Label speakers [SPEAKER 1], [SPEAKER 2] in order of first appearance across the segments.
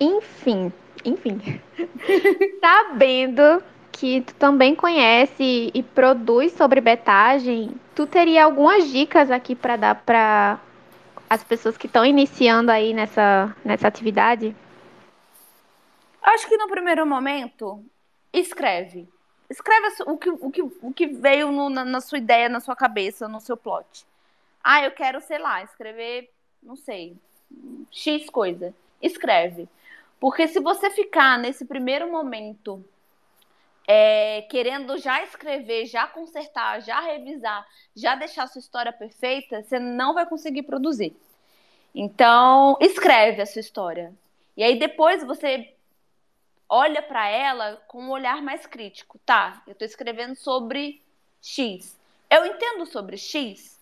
[SPEAKER 1] Enfim, enfim. Sabendo que tu também conhece e produz sobre betagem, tu teria algumas dicas aqui para dar para as pessoas que estão iniciando aí nessa, nessa atividade?
[SPEAKER 2] Acho que no primeiro momento, escreve. Escreve o que, o que, o que veio no, na, na sua ideia, na sua cabeça, no seu plot. Ah, eu quero, sei lá, escrever, não sei, X coisa. Escreve. Porque se você ficar nesse primeiro momento é, querendo já escrever, já consertar, já revisar, já deixar sua história perfeita, você não vai conseguir produzir. Então, escreve a sua história. E aí depois você olha para ela com um olhar mais crítico. Tá, eu estou escrevendo sobre X. Eu entendo sobre X,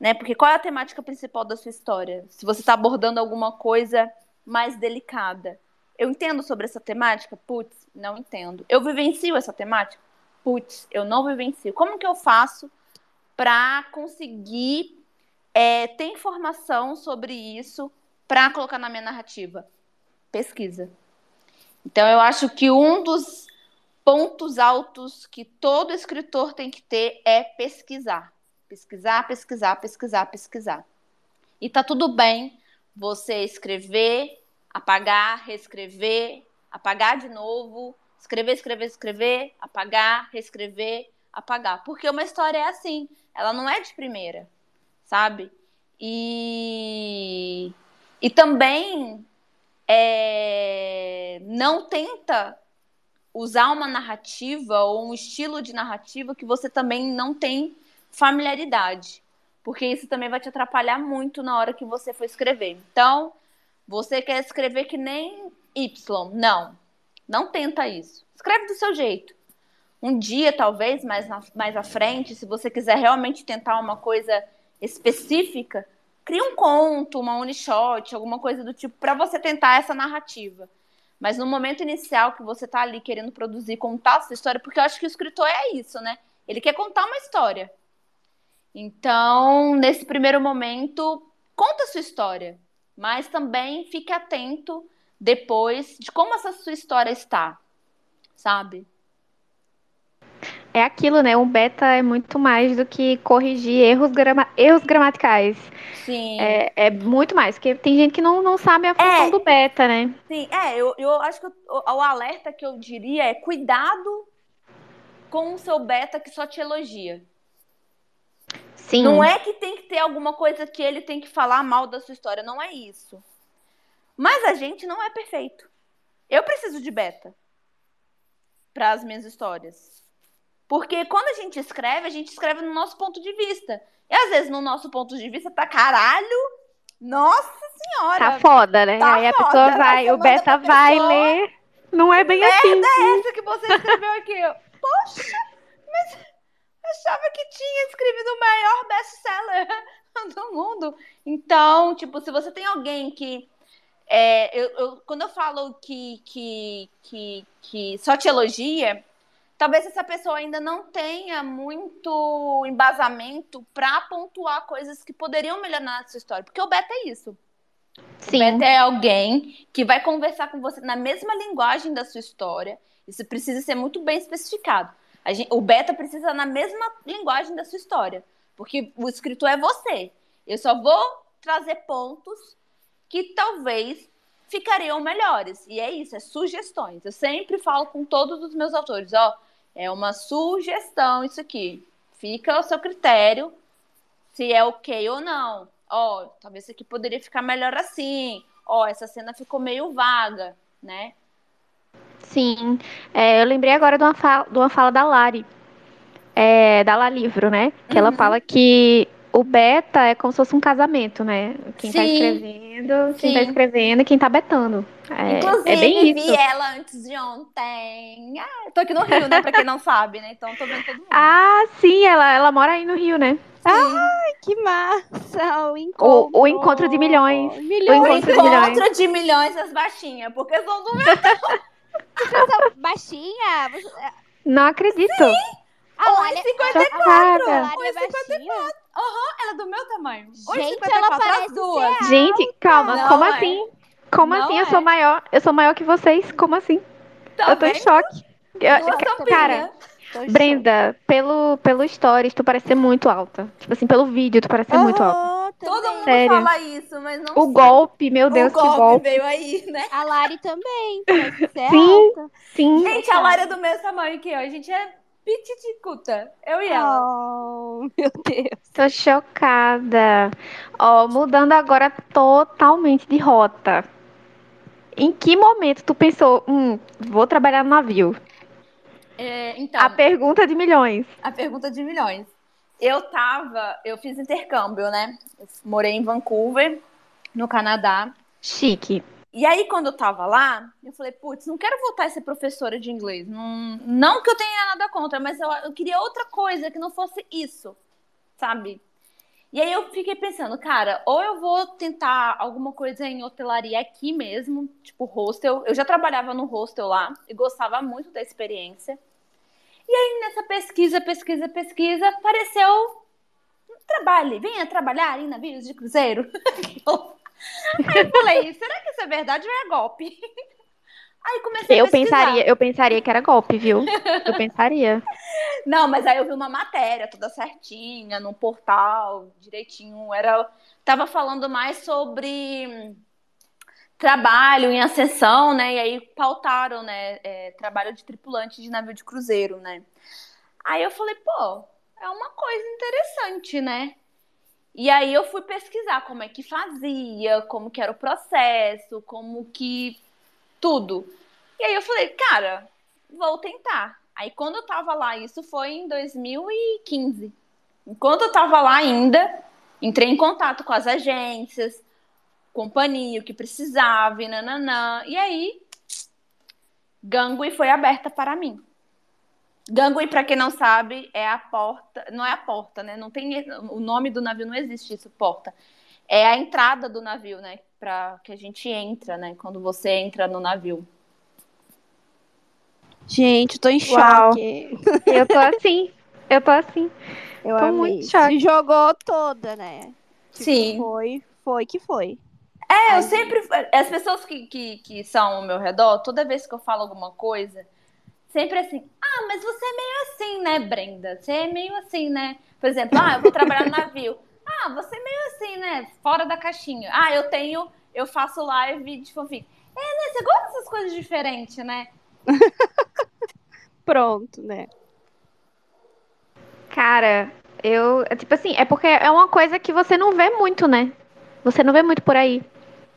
[SPEAKER 2] né? Porque qual é a temática principal da sua história? Se você está abordando alguma coisa mais delicada. Eu entendo sobre essa temática? Putz, não entendo. Eu vivencio essa temática? Putz, eu não vivencio. Como que eu faço para conseguir é, ter informação sobre isso para colocar na minha narrativa? Pesquisa. Então, eu acho que um dos pontos altos que todo escritor tem que ter é pesquisar. Pesquisar, pesquisar, pesquisar, pesquisar. E tá tudo bem você escrever, apagar, reescrever, apagar de novo, escrever, escrever, escrever, apagar, reescrever, apagar. Porque uma história é assim, ela não é de primeira, sabe? E, e também é, não tenta usar uma narrativa ou um estilo de narrativa que você também não tem familiaridade, porque isso também vai te atrapalhar muito na hora que você for escrever. Então, você quer escrever que nem Y? Não, não tenta isso. Escreve do seu jeito. Um dia, talvez, mais, na, mais à frente, se você quiser realmente tentar uma coisa específica, cria um conto, uma one shot, alguma coisa do tipo, para você tentar essa narrativa. Mas no momento inicial que você tá ali querendo produzir, contar essa história, porque eu acho que o escritor é isso, né? Ele quer contar uma história. Então, nesse primeiro momento, conta a sua história, mas também fique atento depois de como essa sua história está, sabe?
[SPEAKER 1] É aquilo, né? Um beta é muito mais do que corrigir erros, grama erros gramaticais.
[SPEAKER 2] Sim.
[SPEAKER 1] É, é, muito mais, porque tem gente que não, não sabe a função é, do beta, né?
[SPEAKER 2] Sim, é, eu, eu acho que o, o alerta que eu diria é cuidado com o seu beta que só te elogia.
[SPEAKER 1] Sim.
[SPEAKER 2] Não é que tem que ter alguma coisa que ele tem que falar mal da sua história, não é isso. Mas a gente não é perfeito. Eu preciso de beta para as minhas histórias. Porque quando a gente escreve, a gente escreve no nosso ponto de vista. E às vezes no nosso ponto de vista tá caralho. Nossa senhora.
[SPEAKER 1] Tá foda, né?
[SPEAKER 2] Tá
[SPEAKER 1] Aí
[SPEAKER 2] foda,
[SPEAKER 1] a pessoa vai, o beta vai pessoa, ler. Não é bem
[SPEAKER 2] merda
[SPEAKER 1] assim.
[SPEAKER 2] é essa que você escreveu aqui? Poxa, mas achava que tinha escrevido o maior best-seller do mundo. Então, tipo, se você tem alguém que é, eu, eu, quando eu falo que, que, que, que só te elogia, talvez essa pessoa ainda não tenha muito embasamento para pontuar coisas que poderiam melhorar na sua história. Porque o beta é isso.
[SPEAKER 1] Sim.
[SPEAKER 2] O beta é alguém que vai conversar com você na mesma linguagem da sua história. Isso precisa ser muito bem especificado. Gente, o beta precisa na mesma linguagem da sua história. Porque o escritor é você. Eu só vou trazer pontos que talvez ficariam melhores. E é isso, é sugestões. Eu sempre falo com todos os meus autores, ó, é uma sugestão isso aqui. Fica ao seu critério se é ok ou não. Ó, talvez isso aqui poderia ficar melhor assim. Ó, essa cena ficou meio vaga, né?
[SPEAKER 1] Sim. É, eu lembrei agora de uma fala, de uma fala da Lari, é, da La Livro, né? Que uhum. ela fala que o beta é como se fosse um casamento, né? Quem tá Sim. tá escrevendo, Sim. quem tá escrevendo e quem tá betando. É,
[SPEAKER 2] Inclusive,
[SPEAKER 1] é bem
[SPEAKER 2] vi ela antes de ontem. Ah, tô aqui no Rio, né? Pra quem não sabe, né? Então tô vendo todo mundo.
[SPEAKER 1] Ah, sim, ela, ela mora aí no Rio, né?
[SPEAKER 3] Ai, que massa! O encontro,
[SPEAKER 1] o, o encontro de milhões.
[SPEAKER 2] milhões. O encontro, o encontro de, milhões. de milhões das baixinhas, porque são do meu.
[SPEAKER 3] Você baixinha? Você...
[SPEAKER 1] Não acredito.
[SPEAKER 2] Sim. A Lari 54.
[SPEAKER 3] A Lari é 54.
[SPEAKER 2] Aham, uhum, ela é do meu tamanho.
[SPEAKER 3] Gente, ela parece
[SPEAKER 2] duas.
[SPEAKER 3] Ser
[SPEAKER 1] Gente, calma, não, como é. assim? Como
[SPEAKER 3] Não
[SPEAKER 1] assim? Eu
[SPEAKER 3] é.
[SPEAKER 1] sou maior. Eu sou maior que vocês? Como assim?
[SPEAKER 2] Tá
[SPEAKER 1] eu tô em
[SPEAKER 2] vendo?
[SPEAKER 1] choque. Eu- cara,
[SPEAKER 3] em
[SPEAKER 1] Brenda, pelo, pelo stories, tu parece ser muito alta. Tipo assim, pelo vídeo, tu parece ser muito alta.
[SPEAKER 2] Todo mundo
[SPEAKER 1] Sério.
[SPEAKER 2] fala isso, mas não
[SPEAKER 1] O
[SPEAKER 2] sei.
[SPEAKER 1] golpe, meu Deus,
[SPEAKER 2] o
[SPEAKER 1] que
[SPEAKER 2] golpe,
[SPEAKER 1] golpe.
[SPEAKER 2] veio aí, né?
[SPEAKER 3] A Lari também,
[SPEAKER 1] Sim.
[SPEAKER 3] alta.
[SPEAKER 1] Sim.
[SPEAKER 2] Gente, a Lara é do mesmo tamanho que eu. A gente é pititicuta. Eu e ela.
[SPEAKER 3] Oh, meu Deus.
[SPEAKER 1] Tô chocada. Ó, mudando agora totalmente de rota. Em que momento tu pensou, hum, vou trabalhar no navio?
[SPEAKER 2] É, então,
[SPEAKER 1] A pergunta de milhões.
[SPEAKER 2] a pergunta de milhões. Eu tava, eu fiz intercâmbio, né? Eu morei em Vancouver, no Canadá.
[SPEAKER 1] Chique.
[SPEAKER 2] E aí, quando eu tava lá, eu falei, putz, não quero voltar a ser professora de inglês. Não, não que eu tenha nada contra, mas eu, eu queria outra coisa que não fosse isso, sabe? E aí eu fiquei pensando, cara, ou eu vou tentar alguma coisa em hotelaria aqui mesmo, tipo hostel. Eu já trabalhava no hostel lá e gostava muito da experiência. E aí nessa pesquisa, pesquisa, pesquisa, apareceu trabalhe, venha trabalhar em navios de cruzeiro. Aí eu falei, será que isso é verdade ou é golpe? Aí comecei a
[SPEAKER 1] Eu
[SPEAKER 2] pesquisar.
[SPEAKER 1] pensaria, eu pensaria que era golpe, viu? Eu pensaria.
[SPEAKER 2] Não, mas aí eu vi uma matéria toda certinha, no portal, direitinho. Era, tava falando mais sobre trabalho em ascensão, né? E aí pautaram, né? é, trabalho de tripulante de navio de cruzeiro, né? Aí eu falei, pô, é uma coisa interessante, né? E aí eu fui pesquisar como é que fazia, como que era o processo, como que tudo. E aí eu falei, cara, vou tentar. Aí quando eu tava lá, isso foi em 2015. Enquanto eu tava lá ainda, entrei em contato com as agências, companhia, o que precisava, e nananã. E aí, Gangui foi aberta para mim. Gangui, para quem não sabe, é a porta, não é a porta, né? Não tem o nome do navio não existe isso, porta. É a entrada do navio, né? Para que a gente entra, né? Quando você entra no navio.
[SPEAKER 3] Gente, tô em
[SPEAKER 1] Uau.
[SPEAKER 3] choque.
[SPEAKER 1] Eu tô assim. Eu tô assim.
[SPEAKER 3] Eu
[SPEAKER 1] Tô
[SPEAKER 3] amei.
[SPEAKER 1] muito choque.
[SPEAKER 3] Se jogou toda, né? Tipo,
[SPEAKER 2] Sim.
[SPEAKER 3] Foi, foi que foi.
[SPEAKER 2] É, eu sempre. As pessoas que, que, que são ao meu redor, toda vez que eu falo alguma coisa, sempre assim, ah, mas você é meio assim, né, Brenda? Você é meio assim, né? Por exemplo, ah, eu vou trabalhar no navio. Ah, você é meio assim, né? Fora da caixinha. Ah, eu tenho, eu faço live de fanfic. É, né? Você gosta dessas coisas diferentes, né?
[SPEAKER 3] Pronto, né?
[SPEAKER 1] Cara, eu. Tipo assim, é porque é uma coisa que você não vê muito, né? Você não vê muito por aí.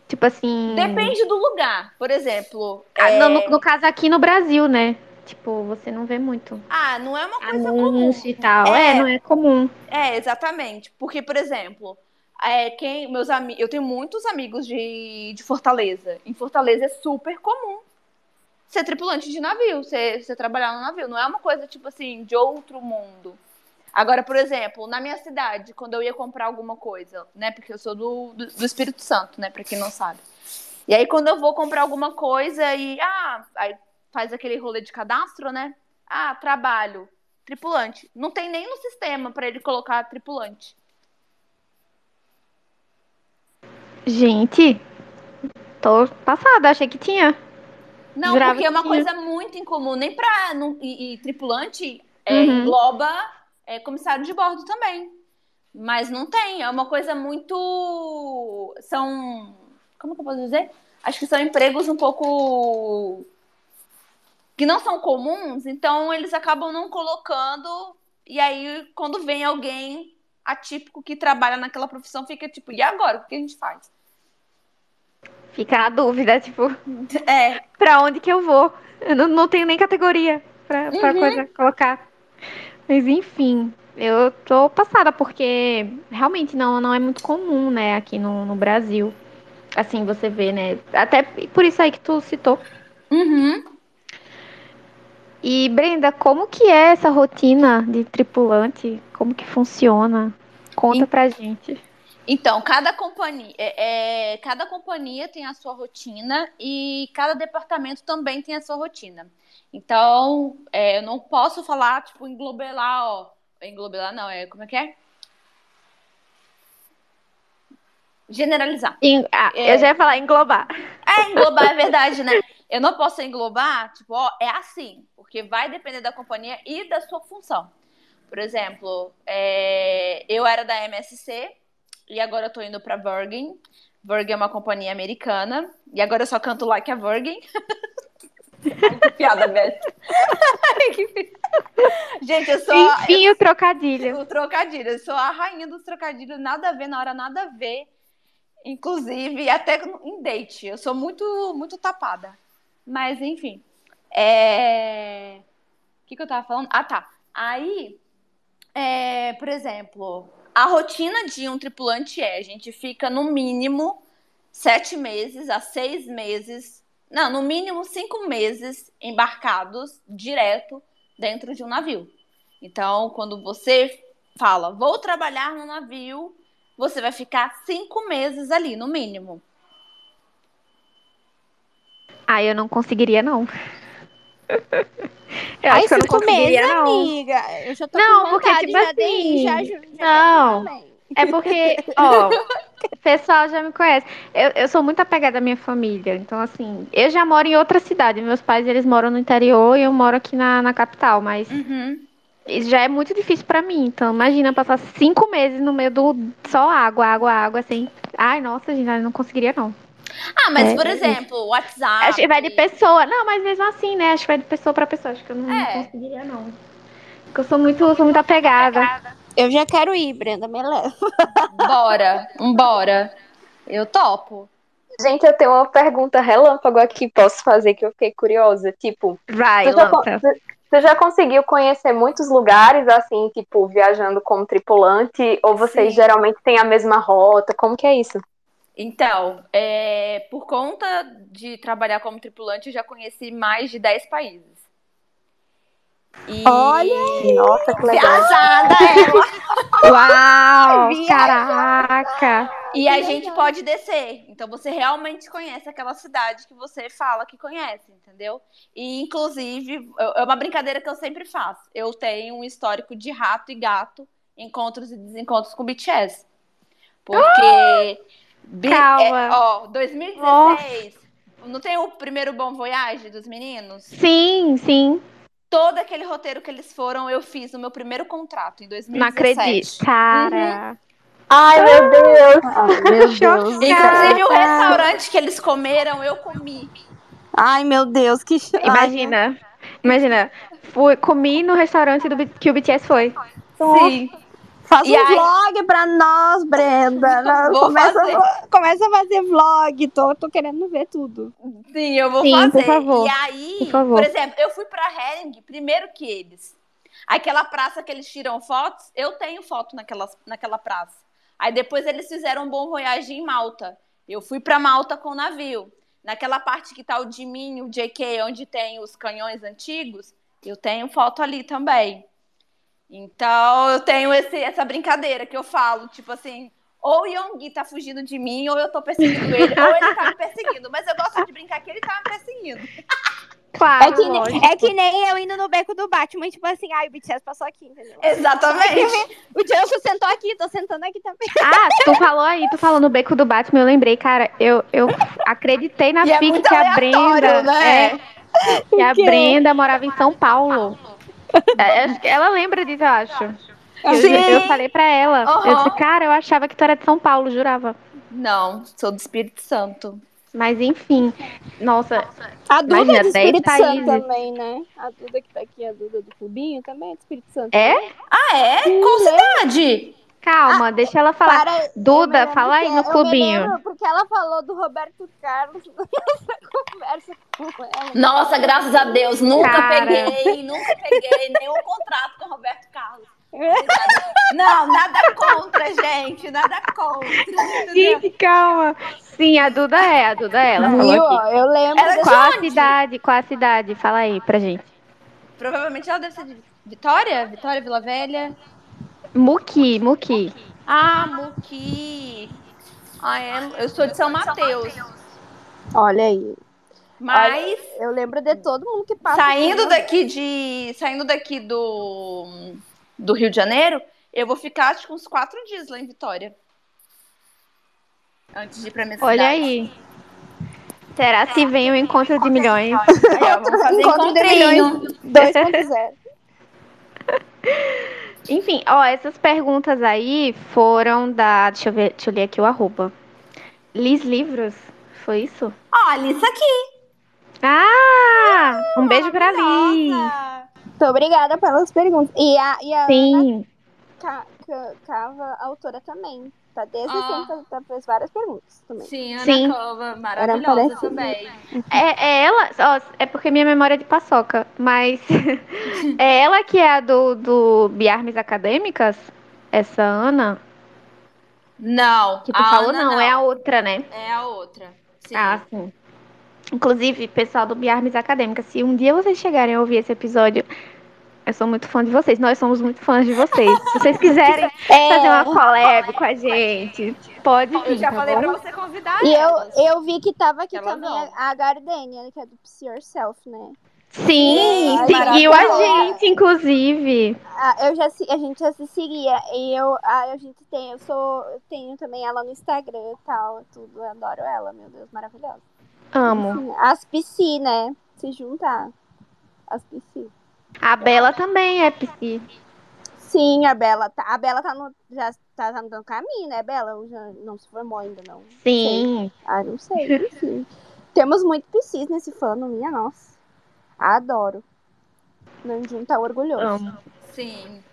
[SPEAKER 1] Tipo assim.
[SPEAKER 2] Depende do lugar. Por exemplo.
[SPEAKER 1] Ah,
[SPEAKER 2] é-
[SPEAKER 1] no, no- no caso aqui no Brasil, né? Tipo, você não vê muito.
[SPEAKER 2] Ah, não é uma coisa comum.
[SPEAKER 1] E tal. É.
[SPEAKER 2] É.
[SPEAKER 1] não é comum.
[SPEAKER 2] É, exatamente. Porque, por exemplo, é, quem, meus amigos, eu tenho muitos amigos de, de Fortaleza. Em Fortaleza é super comum ser tripulante de navio, ser, ser trabalhar no navio. Não é uma coisa, tipo assim, de outro mundo. Agora, por exemplo, na minha cidade, quando eu ia comprar alguma coisa, né? Porque eu sou do, do, do Espírito Santo, né? Pra quem não sabe. E aí, quando eu vou comprar alguma coisa e. Ah, aí faz aquele rolê de cadastro, né? Ah, trabalho, tripulante. Não tem nem no sistema pra ele colocar tripulante.
[SPEAKER 1] Gente, tô passada, achei que tinha.
[SPEAKER 2] Não,
[SPEAKER 1] Jurava
[SPEAKER 2] porque é uma
[SPEAKER 1] tinha.
[SPEAKER 2] coisa muito incomum. Nem pra. não- e, e tripulante é,
[SPEAKER 1] Uhum.
[SPEAKER 2] engloba é, comissário de bordo também. Mas não tem. É uma coisa muito. São. Como que eu posso dizer? Acho que são empregos um pouco. que não são comuns, então eles acabam não colocando. E aí, quando vem alguém atípico que trabalha naquela profissão, fica tipo, e agora? O que a gente faz?
[SPEAKER 1] Fica a dúvida, tipo,
[SPEAKER 2] É,
[SPEAKER 1] pra onde que eu vou? Eu não, não tenho nem categoria pra, pra
[SPEAKER 2] Uhum.
[SPEAKER 1] coisa colocar. Mas enfim, eu tô passada, porque realmente não, não é muito comum, né, aqui no, no Brasil. Assim, você vê, né? Até por isso aí que tu citou.
[SPEAKER 2] uhum.
[SPEAKER 1] E, Brenda, como que é essa rotina de tripulante? Como que funciona? Conta
[SPEAKER 2] En-
[SPEAKER 1] pra gente.
[SPEAKER 2] Então, cada companhia, é, é, cada companhia tem a sua rotina e cada departamento também tem a sua rotina. Então, é, eu não posso falar, tipo, englobelar, ó. Englobelar não, é como é que é? Generalizar.
[SPEAKER 1] Em- ah,
[SPEAKER 2] É.
[SPEAKER 1] Eu já ia falar englobar.
[SPEAKER 2] É, englobar é verdade, né? Eu não posso englobar, tipo, ó, é assim, porque vai depender da companhia e da sua função. Por exemplo, é, eu era da MSC e agora eu tô indo pra Virgin. Virgin é uma companhia americana e agora eu só canto like a Virgin. Que piada besta. Ai, que pi- Gente, eu sou a,
[SPEAKER 1] Enfim, o trocadilho.
[SPEAKER 2] o trocadilho. Eu sou a rainha dos trocadilhos, nada a ver, na hora nada a ver. Inclusive, até em date. Eu sou muito, muito tapada. Mas, enfim. É... O que, que eu tava falando? Ah, tá. Aí, é, por exemplo, a rotina de um tripulante é: a gente fica no mínimo sete meses a seis meses. Não, no mínimo cinco meses embarcados direto dentro de um navio. Então, quando você fala, vou trabalhar no navio, você vai ficar cinco meses ali, no mínimo.
[SPEAKER 1] Ah, eu não conseguiria, não. Eu
[SPEAKER 3] Ai,
[SPEAKER 1] acho que eu não
[SPEAKER 3] cinco
[SPEAKER 1] conseguiria,
[SPEAKER 3] meses,
[SPEAKER 1] não.
[SPEAKER 3] amiga. Eu já tô
[SPEAKER 1] Não,
[SPEAKER 3] com
[SPEAKER 1] porque,
[SPEAKER 3] vontade,
[SPEAKER 1] tipo
[SPEAKER 3] já dei, já,
[SPEAKER 1] assim,
[SPEAKER 3] já
[SPEAKER 1] não.
[SPEAKER 3] também.
[SPEAKER 1] É porque, ó, o pessoal já me conhece. Eu, eu sou muito apegada à minha família. Então, assim, eu já moro em outra cidade. Meus pais, eles moram no interior e eu moro aqui na, na capital. Mas
[SPEAKER 2] Uhum.
[SPEAKER 1] isso já é muito difícil pra mim. Então, imagina passar cinco meses no meio do só água, água, água, assim. Ai, nossa, gente, eu não conseguiria, não.
[SPEAKER 2] Ah, mas
[SPEAKER 1] É,
[SPEAKER 2] por
[SPEAKER 1] é
[SPEAKER 2] exemplo, o WhatsApp.
[SPEAKER 1] Acho que vai de pessoa. Não, mas mesmo assim, né? Acho que vai de pessoa pra pessoa. Acho que eu não, não
[SPEAKER 2] É.
[SPEAKER 1] conseguiria, não. Porque eu sou muito, sou muito apegada.
[SPEAKER 3] Eu já quero ir, Brenda, me leva.
[SPEAKER 2] Bora, bora. Eu topo.
[SPEAKER 4] Gente, eu tenho uma pergunta relâmpago aqui, posso fazer, que eu fiquei curiosa. Tipo,
[SPEAKER 1] Vai,
[SPEAKER 4] tu já, tu já conseguiu conhecer muitos lugares, assim, tipo, viajando como tripulante? Ou vocês
[SPEAKER 2] Sim.
[SPEAKER 4] geralmente têm a mesma rota? Como que é isso?
[SPEAKER 2] Então, é, por conta de trabalhar como tripulante, eu já conheci mais de 10 países. E...
[SPEAKER 3] Olha
[SPEAKER 4] Nossa, que legal.
[SPEAKER 2] Viajada ela!
[SPEAKER 1] Uau!
[SPEAKER 3] Viajada.
[SPEAKER 1] Caraca!
[SPEAKER 2] E a gente pode descer. Então você realmente conhece aquela cidade que você fala que conhece, entendeu? E inclusive, é uma brincadeira que eu sempre faço. Eu tenho um histórico de rato e gato, encontros e desencontros com BTS. Porque. bi-
[SPEAKER 1] Calma.
[SPEAKER 2] é, ó, 2016. Não tem o primeiro Bom Voyage dos meninos?
[SPEAKER 1] Sim, sim.
[SPEAKER 2] Todo aquele roteiro que eles foram, eu fiz no meu primeiro contrato, em 2017.
[SPEAKER 1] Não acredito. Cara.
[SPEAKER 4] Ai, meu Deus.
[SPEAKER 3] Ai, meu Deus.
[SPEAKER 2] Inclusive, o restaurante que eles comeram, eu comi.
[SPEAKER 3] Ai, meu Deus, que ch... Ai,
[SPEAKER 1] Imagina. Imagina. Fui, comi no restaurante do, que o BTS foi.
[SPEAKER 2] Sim.
[SPEAKER 3] Faz
[SPEAKER 2] E
[SPEAKER 3] um
[SPEAKER 2] aí-
[SPEAKER 3] vlog pra nós, Brenda.
[SPEAKER 2] Vou
[SPEAKER 3] começa,
[SPEAKER 2] fazer.
[SPEAKER 3] começa a fazer vlog. Tô, tô querendo ver tudo.
[SPEAKER 2] Sim, eu vou
[SPEAKER 1] Sim,
[SPEAKER 2] fazer.
[SPEAKER 1] por favor.
[SPEAKER 2] E aí,
[SPEAKER 1] Por favor.
[SPEAKER 2] exemplo, eu fui pra Hering primeiro que eles. Aquela praça que eles tiram fotos, eu tenho foto naquela, naquela praça. Aí depois eles fizeram um bom voyage em Malta. Eu fui pra Malta com o navio. Naquela parte que tá o Jimin, o JK, onde tem os canhões antigos, eu tenho foto ali também. Então, eu tenho esse- essa brincadeira que eu falo, tipo assim, ou o Yonggi tá fugindo de mim, ou eu tô perseguindo ele, ou ele tá me perseguindo. Mas eu gosto de brincar que ele tá me perseguindo.
[SPEAKER 1] Claro,
[SPEAKER 3] É que, nem-
[SPEAKER 1] lógico.
[SPEAKER 3] é que nem eu indo no beco do Batman, tipo assim, ai, o BTS passou aqui, entendeu?
[SPEAKER 2] Exatamente.
[SPEAKER 3] O Johnson sentou aqui, tô sentando aqui também.
[SPEAKER 1] Ah, tu falou aí, tu falou no beco do Batman, eu lembrei, cara, eu, eu acreditei na
[SPEAKER 2] E é
[SPEAKER 1] FIC
[SPEAKER 2] muito
[SPEAKER 1] que a Brenda.
[SPEAKER 2] né?
[SPEAKER 1] é, que a? Brenda morava em São Paulo. É, acho que ela lembra disso, eu acho. Eu,
[SPEAKER 2] Sim.
[SPEAKER 1] eu falei pra ela. Eu
[SPEAKER 2] Aham.
[SPEAKER 1] disse, cara, eu achava que tu era de São Paulo, jurava.
[SPEAKER 2] Não, sou do Espírito Santo.
[SPEAKER 1] Mas enfim, nossa,
[SPEAKER 3] A Duda
[SPEAKER 1] Imagina,
[SPEAKER 3] é do
[SPEAKER 1] 10
[SPEAKER 3] Espírito
[SPEAKER 1] países.
[SPEAKER 3] Santo também, né? A Duda que tá aqui, a Duda do Clubinho, também é do Espírito Santo.
[SPEAKER 1] é?
[SPEAKER 2] Ah, é? Qual cidade?
[SPEAKER 1] Calma, deixa ela falar.
[SPEAKER 3] Para-
[SPEAKER 1] Duda,
[SPEAKER 3] lembro
[SPEAKER 1] fala aí no clubinho.
[SPEAKER 3] lembro porque ela falou do Roberto Carlos conversa com ela.
[SPEAKER 2] Nossa, graças a Deus, nunca
[SPEAKER 1] Cara.
[SPEAKER 2] peguei, nunca peguei nenhum contrato com o Roberto Carlos. Não, nada contra, gente, nada contra.
[SPEAKER 1] Gente, calma. Sim, a Duda é, a Duda é. Ela falou
[SPEAKER 3] Viu?
[SPEAKER 1] aqui.
[SPEAKER 3] ó, Eu lembro.
[SPEAKER 2] Ela
[SPEAKER 1] Qual a
[SPEAKER 2] onde?
[SPEAKER 1] cidade? Qual a cidade? Fala aí pra gente.
[SPEAKER 2] Provavelmente ela deve ser de Vitória? Vitória, Vila Velha?
[SPEAKER 1] Muki, Muki.
[SPEAKER 2] Ah, Muki. Ah, é, eu sou de São Mateus.
[SPEAKER 3] Olha aí.
[SPEAKER 2] Mas
[SPEAKER 3] Eu lembro de todo mundo que passa.
[SPEAKER 2] saindo daqui de. Saindo daqui do, do Rio de Janeiro, eu vou ficar acho que uns quatro dias lá em Vitória. Antes de ir pra minha
[SPEAKER 1] Olha
[SPEAKER 2] cidade.
[SPEAKER 1] aí. Será se vem o encontro de milhões?
[SPEAKER 2] Aí, ó, vamos fazer
[SPEAKER 3] Encontro de
[SPEAKER 2] encontrinho.
[SPEAKER 3] 2.0.
[SPEAKER 1] Enfim, ó, essas perguntas aí foram da. Deixa eu ver, deixa eu ler aqui o arroba. Liz Livros, foi isso?
[SPEAKER 2] Olha, isso aqui.
[SPEAKER 1] Ah! Um beijo pra Liz!
[SPEAKER 3] Muito obrigada pelas perguntas. E a, e a Ana
[SPEAKER 1] Sim,
[SPEAKER 3] Ca- Cava, autora também. Tá desde
[SPEAKER 2] Ah.
[SPEAKER 3] sempre, tá, fez várias perguntas também.
[SPEAKER 2] Sim, Ana
[SPEAKER 1] Sim.
[SPEAKER 2] Cova, maravilhosa também.
[SPEAKER 1] é, é ela. Ó, é porque minha memória é de paçoca, mas é ela que é a do, do Biarmes Acadêmicas? Essa Ana?
[SPEAKER 2] Não,
[SPEAKER 1] Que tu
[SPEAKER 2] a
[SPEAKER 1] falou,
[SPEAKER 2] Ana
[SPEAKER 1] não, é a outra, né?
[SPEAKER 2] É a outra. Sim.
[SPEAKER 1] Ah, sim. Inclusive, pessoal do Biarmes Acadêmica, se um dia vocês chegarem a ouvir esse episódio, eu sou muito fã de vocês. Nós somos muito fãs de vocês. Se vocês quiserem fazer uma collab com a gente, pode vir,
[SPEAKER 2] Eu já
[SPEAKER 1] tá
[SPEAKER 2] falei
[SPEAKER 1] bom?
[SPEAKER 2] pra você convidar
[SPEAKER 3] E eu,
[SPEAKER 2] elas.
[SPEAKER 3] eu vi que tava aqui
[SPEAKER 2] Elas
[SPEAKER 3] também
[SPEAKER 2] vão.
[SPEAKER 3] a, Gardenia, que é do Psy Yourself, né?
[SPEAKER 1] Sim, seguiu a gente, inclusive.
[SPEAKER 3] Ah, eu já, a gente já se seguia e eu, ah, a gente tem, eu sou, eu tenho também ela no Instagram e tal, tudo, eu adoro ela, meu Deus, maravilhosa.
[SPEAKER 1] Amo.
[SPEAKER 3] Sim, As PC, né? Se juntar. As PC.
[SPEAKER 1] A Bela também é psi.
[SPEAKER 3] Sim, a Bela tá, a Bela tá no, já tá, tá no caminho, né, Bela? Já não se formou ainda, não.
[SPEAKER 1] Sim.
[SPEAKER 3] Ah, não sei, enfim. Temos muito PCs nesse fandom, minha nossa. Adoro. Nandinho tá orgulhoso.
[SPEAKER 1] Amo.
[SPEAKER 2] Sim.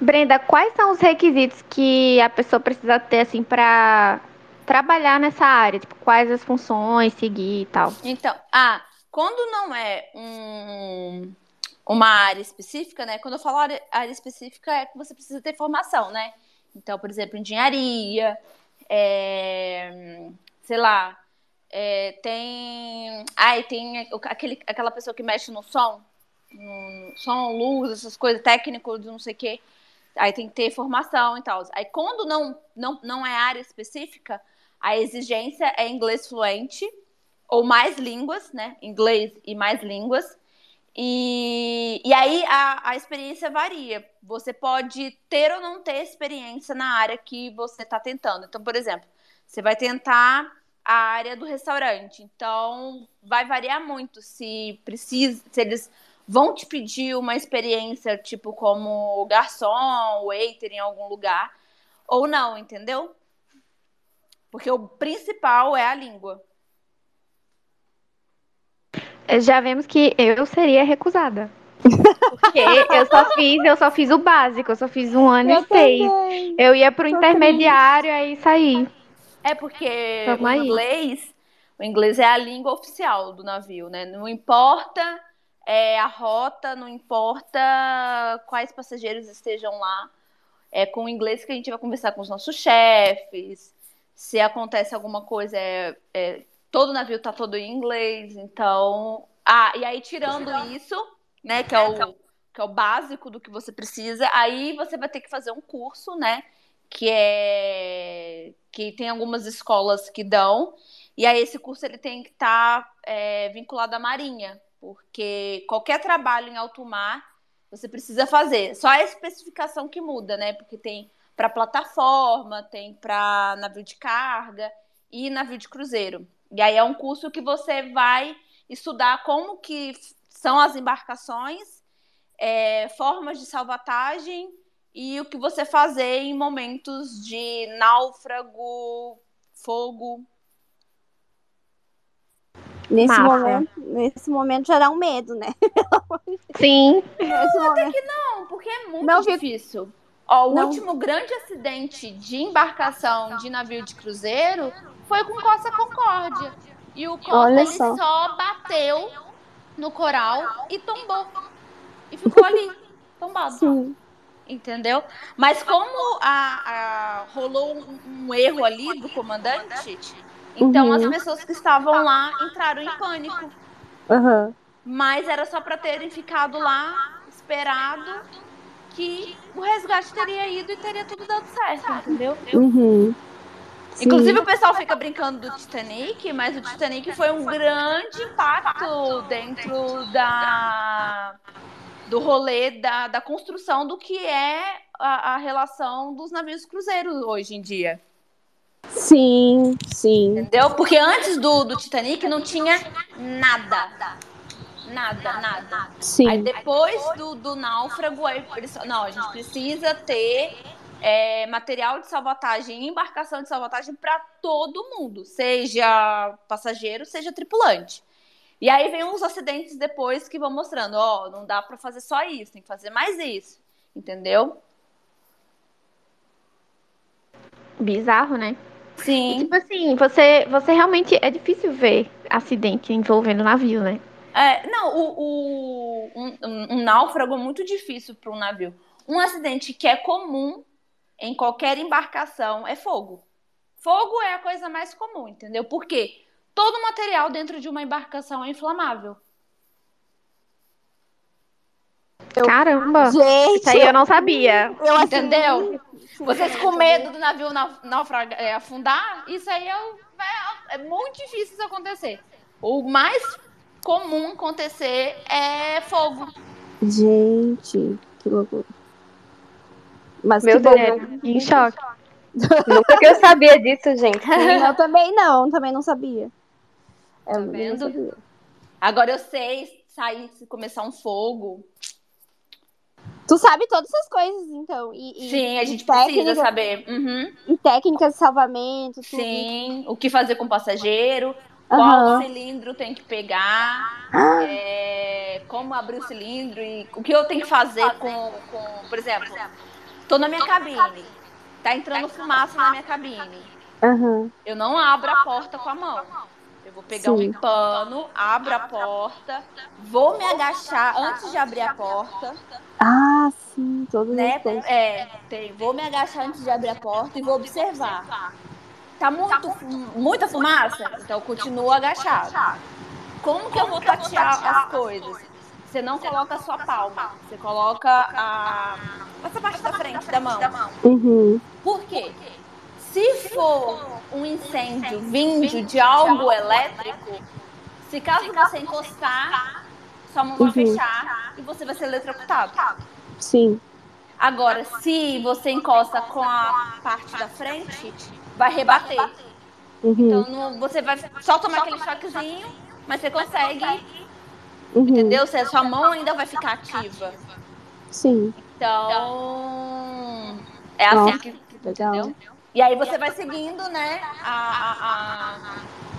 [SPEAKER 1] Brenda, quais são os requisitos que a pessoa precisa ter, assim, pra trabalhar nessa área? Tipo, quais as funções, seguir e tal?
[SPEAKER 2] Então, ah, quando não é um, uma área específica, né? Quando eu falo área, específica, é que você precisa ter formação, né? Então, por exemplo, engenharia, é, sei lá, é, tem. Ai, tem aquele, aquela pessoa que mexe no som, no som, luz, essas coisas, técnico de não sei o quê. Aí tem que ter formação e tal. Aí quando não, não, não é área específica, a exigência é inglês fluente ou mais línguas, né? Inglês e mais línguas. E, e aí a, a experiência varia. Você pode ter ou não ter experiência na área que você está tentando. Então, por exemplo, você vai tentar a área do restaurante. Então, vai variar muito se precisa, se eles vão te pedir uma experiência tipo como garçom, waiter em algum lugar ou não, entendeu? Porque o principal é a língua.
[SPEAKER 1] Já vemos que eu seria recusada. Porque eu só fiz, eu só fiz o básico, eu só fiz um ano
[SPEAKER 3] Eu
[SPEAKER 1] e seis.
[SPEAKER 3] também.
[SPEAKER 1] Eu ia pro
[SPEAKER 3] Tô
[SPEAKER 1] intermediário aí saí.
[SPEAKER 2] É porque
[SPEAKER 1] Tamo
[SPEAKER 2] o
[SPEAKER 1] aí.
[SPEAKER 2] inglês, o inglês é a língua oficial do navio, né? Não importa é, a rota, não importa quais passageiros estejam lá. É com o inglês que a gente vai conversar com os nossos chefes. Se acontece alguma coisa, é, é- todo navio tá todo em inglês. Então, ah, e aí tirando isso, né, que é o que é o básico do que você precisa, aí você vai ter que fazer um curso, né? que é que tem algumas escolas que dão e aí esse curso ele tem que estar vinculado à marinha porque qualquer trabalho em alto mar você precisa fazer só a especificação que muda né porque tem para plataforma tem para navio de carga e navio de cruzeiro e aí é um curso que você vai estudar como que são as embarcações é, formas de salvatagem e o que você fazer em momentos de náufrago, fogo.
[SPEAKER 3] Nesse
[SPEAKER 1] Massa.
[SPEAKER 3] momento, nesse momento já dá um medo, né?
[SPEAKER 1] Sim.
[SPEAKER 3] Nesse momento.
[SPEAKER 2] Não, porque é muito
[SPEAKER 3] Não, fico-
[SPEAKER 2] difícil. Ó, o
[SPEAKER 3] Não.
[SPEAKER 2] último grande acidente de embarcação de navio de cruzeiro foi com Costa Concórdia. E o Costa ele
[SPEAKER 3] só.
[SPEAKER 2] só. bateu no coral e tombou. E ficou ali, tombado.
[SPEAKER 3] Sim.
[SPEAKER 2] Entendeu? Mas como a, a- rolou um, um erro ali do comandante, então
[SPEAKER 3] Uhum.
[SPEAKER 2] as pessoas que estavam lá entraram em pânico.
[SPEAKER 3] Aham.
[SPEAKER 2] Mas era só para terem ficado lá, esperado, que o resgate teria ido e teria tudo dado certo, entendeu?
[SPEAKER 3] Uhum. Sim.
[SPEAKER 2] Inclusive o pessoal fica brincando do Titanic, mas o Titanic foi um grande impacto dentro da do rolê da, da construção do que é a, a relação dos navios cruzeiros hoje em dia.
[SPEAKER 3] Sim, sim.
[SPEAKER 2] Entendeu? Porque antes do, do Titanic não tinha nada. Nada, nada.
[SPEAKER 3] Sim.
[SPEAKER 2] Aí depois do, do náufrago, aí eles, não, a gente precisa ter é, material de salvatagem, embarcação de salvatagem para todo mundo, seja passageiro, seja tripulante. E aí vem uns acidentes depois que vão mostrando, ó, não dá para fazer só isso, tem que fazer mais isso, entendeu?
[SPEAKER 1] Bizarro, né? E,
[SPEAKER 2] Sim.
[SPEAKER 1] tipo assim, você, você realmente é difícil ver acidente envolvendo navio, né?
[SPEAKER 2] É, não, o, o- um, um- náufrago é muito difícil para um navio. Um acidente que é comum em qualquer embarcação é fogo. Fogo é a coisa mais comum, entendeu? Porque todo material dentro de uma embarcação é inflamável.
[SPEAKER 3] Eu-
[SPEAKER 1] Caramba!
[SPEAKER 3] Gente,
[SPEAKER 1] Isso aí eu não sabia.
[SPEAKER 3] eu assim,
[SPEAKER 2] Entendeu? Vocês com medo do navio nau- naufragar, é, afundar, isso aí é, é- é muito difícil isso acontecer. O mais comum acontecer é fogo.
[SPEAKER 3] Gente, que loucura. Mas
[SPEAKER 4] Meu
[SPEAKER 3] que bom.
[SPEAKER 4] Deus,
[SPEAKER 1] É, em choque.
[SPEAKER 4] Nunca que eu sabia disso, gente.
[SPEAKER 3] Eu também não, também não sabia. Eu
[SPEAKER 2] Tá vendo?
[SPEAKER 3] sabia.
[SPEAKER 2] Agora eu sei sair se começar um fogo.
[SPEAKER 3] Tu sabe todas essas coisas, então. E, e-
[SPEAKER 2] Sim, a
[SPEAKER 3] e
[SPEAKER 2] gente precisa saber. Uhum.
[SPEAKER 3] E técnicas de salvamento, tudo.
[SPEAKER 2] Sim, o que fazer com o passageiro, qual
[SPEAKER 3] Aham.
[SPEAKER 2] cilindro tem que pegar,
[SPEAKER 3] Ah,
[SPEAKER 2] é, como abrir o cilindro e o que eu tenho que fazer com, com por exemplo, tô na minha cabine, tá entrando fumaça na minha cabine.
[SPEAKER 3] Aham.
[SPEAKER 2] Eu não abro a porta com a mão. Eu vou pegar
[SPEAKER 3] Sim.
[SPEAKER 2] um pano, abro a porta, vou me agachar antes de abrir a porta,
[SPEAKER 3] Ah, sim, todas
[SPEAKER 2] né? É, tem, vou me agachar antes de abrir a porta e vou observar. Tá muito, muita fumaça? Então eu continuo agachado. Como que eu vou tatear as coisas? Você não coloca a palma, você coloca a essa parte da frente da mão.
[SPEAKER 3] Uhum.
[SPEAKER 2] Por quê? Se for um incêndio vindo de algo elétrico, se caso você encostar, sua mão vai
[SPEAKER 3] Uhum.
[SPEAKER 2] fechar e você vai ser eletrocutado.
[SPEAKER 3] Sim.
[SPEAKER 2] Agora, se você encosta com a parte da frente, vai rebater.
[SPEAKER 3] Uhum.
[SPEAKER 2] Então não- você vai só tomar aquele choquezinho, mas você consegue,
[SPEAKER 3] Uhum.
[SPEAKER 2] entendeu? Você- sua mão ainda vai ficar ativa.
[SPEAKER 3] Sim.
[SPEAKER 2] Então, é assim
[SPEAKER 3] Nossa,
[SPEAKER 2] que.
[SPEAKER 3] legal.
[SPEAKER 2] Entendeu? E aí você vai seguindo, né, a, a,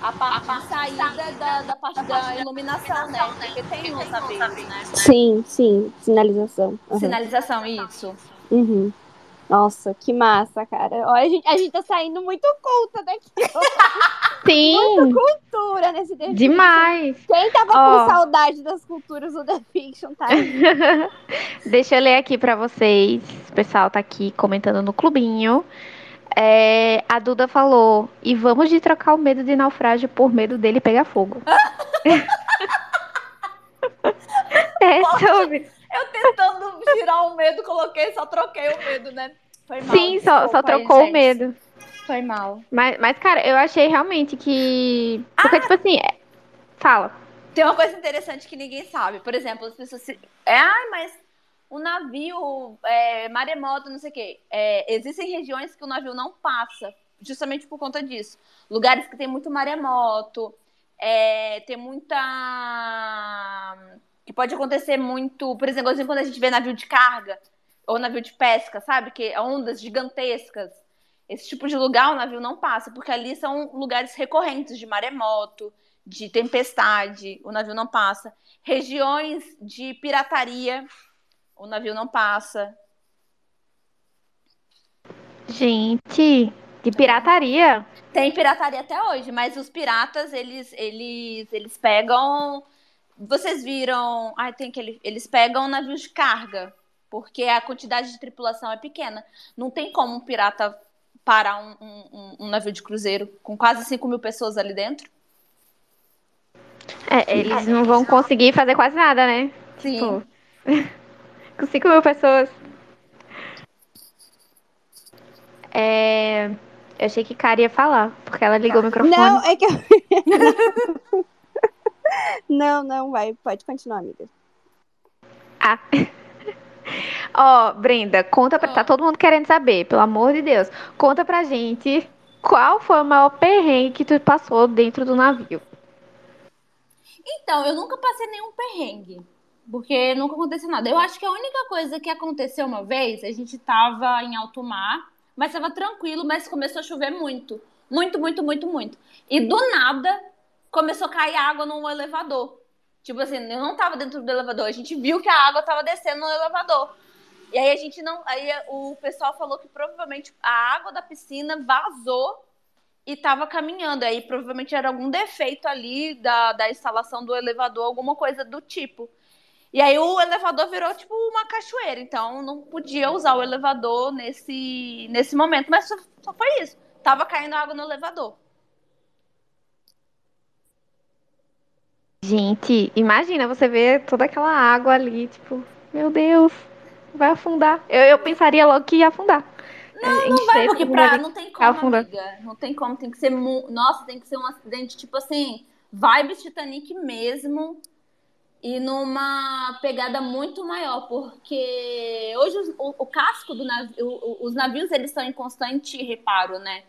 [SPEAKER 2] a, a parte de saída da, da parte da iluminação, né? Porque tem nos navios, né?
[SPEAKER 3] Sim, sim. Sinalização. Aham.
[SPEAKER 2] Sinalização, isso.
[SPEAKER 3] Uhum. Nossa, que massa, cara. Olha, a gente, a gente tá saindo muito culta daqui.
[SPEAKER 1] Sim,
[SPEAKER 3] Cultura nesse The Fiction.
[SPEAKER 1] demais.
[SPEAKER 3] Quem tava
[SPEAKER 1] Ó.
[SPEAKER 3] com saudade das culturas do The Fiction, tá?
[SPEAKER 1] Deixa eu ler aqui pra vocês. O pessoal tá aqui comentando no clubinho. É, a Duda falou: e vamos de trocar o medo de naufrágio por medo dele pegar fogo. é sobre.
[SPEAKER 2] Eu tentando tirar o medo, coloquei, só troquei o medo, né? Foi mal.
[SPEAKER 1] Sim, só, só
[SPEAKER 2] desculpa aí,
[SPEAKER 1] trocou o medo.
[SPEAKER 2] Foi mal.
[SPEAKER 1] Mas, mas, cara, eu achei realmente que. Porque, tipo assim, é- fala.
[SPEAKER 2] Tem uma coisa interessante que ninguém sabe. Por exemplo, as pessoas se. É, ai, mas o navio, é, maremoto, não sei o quê. É, existem regiões que o navio não passa, justamente por conta disso. Lugares que tem muito maremoto, é, tem muita. Que pode acontecer muito. Por exemplo, assim, quando a gente vê navio de carga ou navio de pesca, sabe? Que ondas gigantescas. Esse tipo de lugar o navio não passa, porque ali são lugares recorrentes de maremoto, de tempestade, o navio não passa. Regiões de pirataria, o navio não passa.
[SPEAKER 1] Gente, de pirataria.
[SPEAKER 2] Tem pirataria até hoje, mas os piratas, eles, eles, eles pegam. Vocês viram. Ai, tem aquele. Eles pegam navios de carga, porque a quantidade de tripulação é pequena. Não tem como um pirata parar um, um- um- navio de cruzeiro com quase 5 mil pessoas ali dentro.
[SPEAKER 1] É, eles não vão conseguir fazer quase nada, né?
[SPEAKER 2] Sim.
[SPEAKER 1] Pô. Com 5 mil pessoas. É, Eu achei que Cara ia falar, porque ela ligou o microfone.
[SPEAKER 3] Não, é que eu... Não, não, vai. Pode continuar, amiga.
[SPEAKER 1] Ah. Ó, Brenda, conta pra. Tá
[SPEAKER 2] Ah.
[SPEAKER 1] todo mundo querendo saber, pelo amor de Deus. Conta pra gente Qual foi o maior perrengue que tu passou dentro do navio?
[SPEAKER 2] Então, eu nunca passei nenhum perrengue. Porque nunca aconteceu nada. Eu acho que a única coisa que aconteceu uma vez, a gente tava em alto mar, mas tava tranquilo, mas começou a chover muito. Muito, muito, muito, muito. E do nada começou a cair água no elevador. Tipo assim, eu não tava dentro do elevador, a gente viu que a água tava descendo no elevador. E aí a gente não. Aí o pessoal falou que provavelmente a água da piscina vazou e tava caminhando. Aí provavelmente era algum defeito ali da, da instalação do elevador, alguma coisa do tipo. E aí o elevador virou tipo uma cachoeira, então não podia usar o elevador nesse, nesse momento. Mas só, só foi isso. Tava caindo água no elevador.
[SPEAKER 1] Gente, imagina você ver toda aquela água ali, tipo, meu Deus, vai afundar. Eu, eu pensaria logo que ia afundar.
[SPEAKER 2] Não, não vai, porque pra, não tem como, afundar. amiga. Não tem como, tem que ser. Nossa, tem que ser um acidente, tipo assim, vibe Titanic mesmo. E numa pegada muito maior, porque hoje o, o casco do navio, os navios eles estão em constante reparo, né?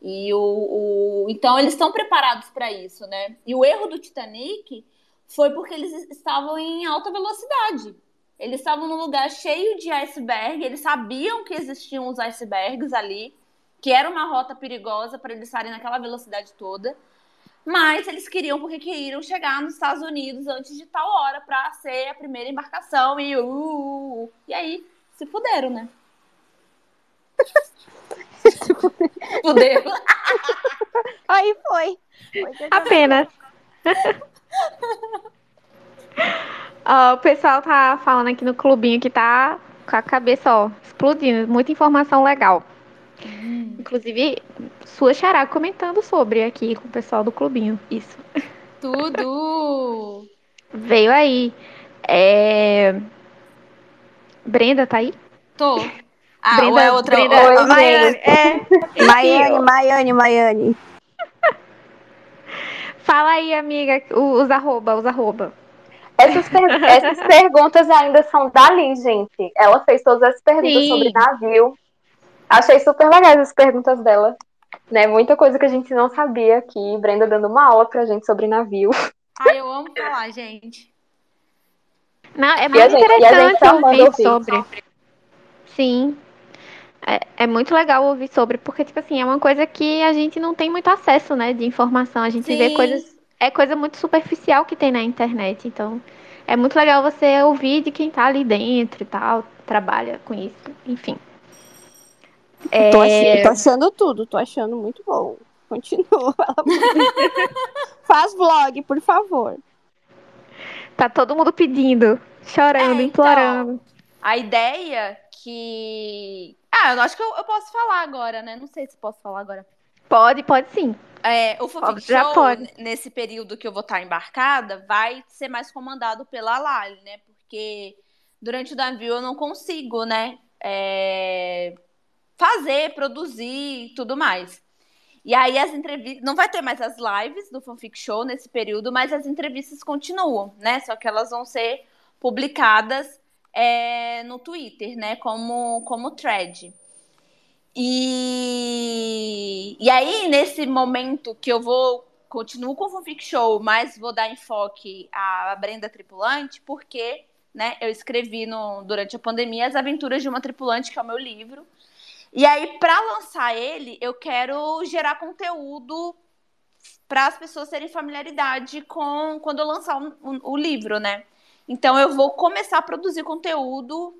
[SPEAKER 2] E o, o então eles estão preparados para isso, né? E o erro do Titanic foi porque eles estavam em alta velocidade. Eles estavam num lugar cheio de iceberg, eles sabiam que existiam os icebergs ali, que era uma rota perigosa para eles estarem naquela velocidade toda. Mas eles queriam porque queriam chegar nos Estados Unidos antes de tal hora para ser a primeira embarcação e uh, uh, uh, e aí se fuderam, né? Fudeu.
[SPEAKER 3] Aí foi. foi
[SPEAKER 1] Apenas. oh, o pessoal tá falando aqui no clubinho que tá com a cabeça, ó, explodindo. Muita informação legal. Hum. Inclusive, sua xará comentando sobre aqui com o pessoal do clubinho. Isso.
[SPEAKER 2] Tudo!
[SPEAKER 1] Veio aí. É... Brenda, tá aí?
[SPEAKER 2] Tô. Ah, Brenda, ou é outra.
[SPEAKER 1] Brenda, Oi, Maiane, é.
[SPEAKER 3] Maiane, Maiane, Maiane.
[SPEAKER 1] Fala aí, amiga, os arroba, os arroba.
[SPEAKER 4] Essas, per essas perguntas ainda são dali, gente. Ela fez todas as perguntas Sim. sobre navio. Achei super legais as perguntas dela. Né? Muita coisa que a gente não sabia aqui. Brenda dando uma aula pra gente sobre navio.
[SPEAKER 2] Ai, eu amo falar, gente.
[SPEAKER 1] Não, é muito interessante tá ouvir, ouvir sobre. Sim. É, é, muito legal ouvir sobre, porque, tipo assim, é uma coisa que a gente não tem muito acesso, né, de informação. A gente Sim. vê coisas. É coisa muito superficial que tem na internet. Então, é muito legal você ouvir de quem tá ali dentro e tal, trabalha com isso, enfim.
[SPEAKER 3] É... Tô, achando, tô achando tudo, tô achando muito bom. Continua. Faz vlog, por favor.
[SPEAKER 1] Tá todo mundo pedindo, chorando, é, então, implorando.
[SPEAKER 2] A ideia que. Ah, eu acho que eu, eu, posso falar agora, né? Não sei se posso falar agora.
[SPEAKER 1] Pode, pode sim.
[SPEAKER 2] É, o Fanfic Já Show, pode. nesse período que eu vou estar embarcada, vai ser mais comandado pela Lali, né? Porque durante o navio eu não consigo, né? É... Fazer, produzir e tudo mais. E aí as entrevistas. Não vai ter mais as lives do Fanfic Show nesse período, mas as entrevistas continuam, né? Só que elas vão ser publicadas é, no Twitter, né? Como, como thread. E, e aí, nesse momento que eu vou. Continuo com o Fanfic Show, mas vou dar enfoque à Brenda Tripulante, porque né, eu escrevi no, durante a pandemia As Aventuras de uma Tripulante, que é o meu livro. E aí, para lançar ele, eu quero gerar conteúdo para as pessoas terem familiaridade com quando eu lançar o, o, o livro, né? Então eu vou começar a produzir conteúdo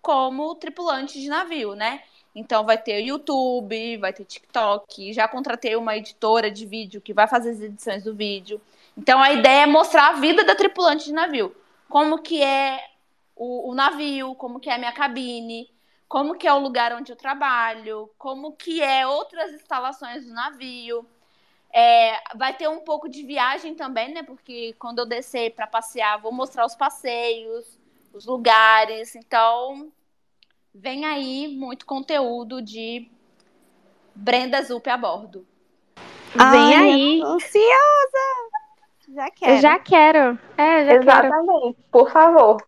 [SPEAKER 2] como tripulante de navio, né? Então vai ter YouTube, vai ter TikTok, já contratei uma editora de vídeo que vai fazer as edições do vídeo. Então a ideia é mostrar a vida da tripulante de navio. Como que é o, o navio, como que é a minha cabine, como que é o lugar onde eu trabalho, como que é outras instalações do navio. É, vai ter um pouco de viagem também, né? Porque quando eu descer para passear, vou mostrar os passeios, os lugares. Então, vem aí muito conteúdo de Brenda Zup a bordo.
[SPEAKER 1] Vem aí.
[SPEAKER 3] Ansiosa! Já quero.
[SPEAKER 1] Eu já quero. É, já
[SPEAKER 4] Exatamente. Quero. Por favor.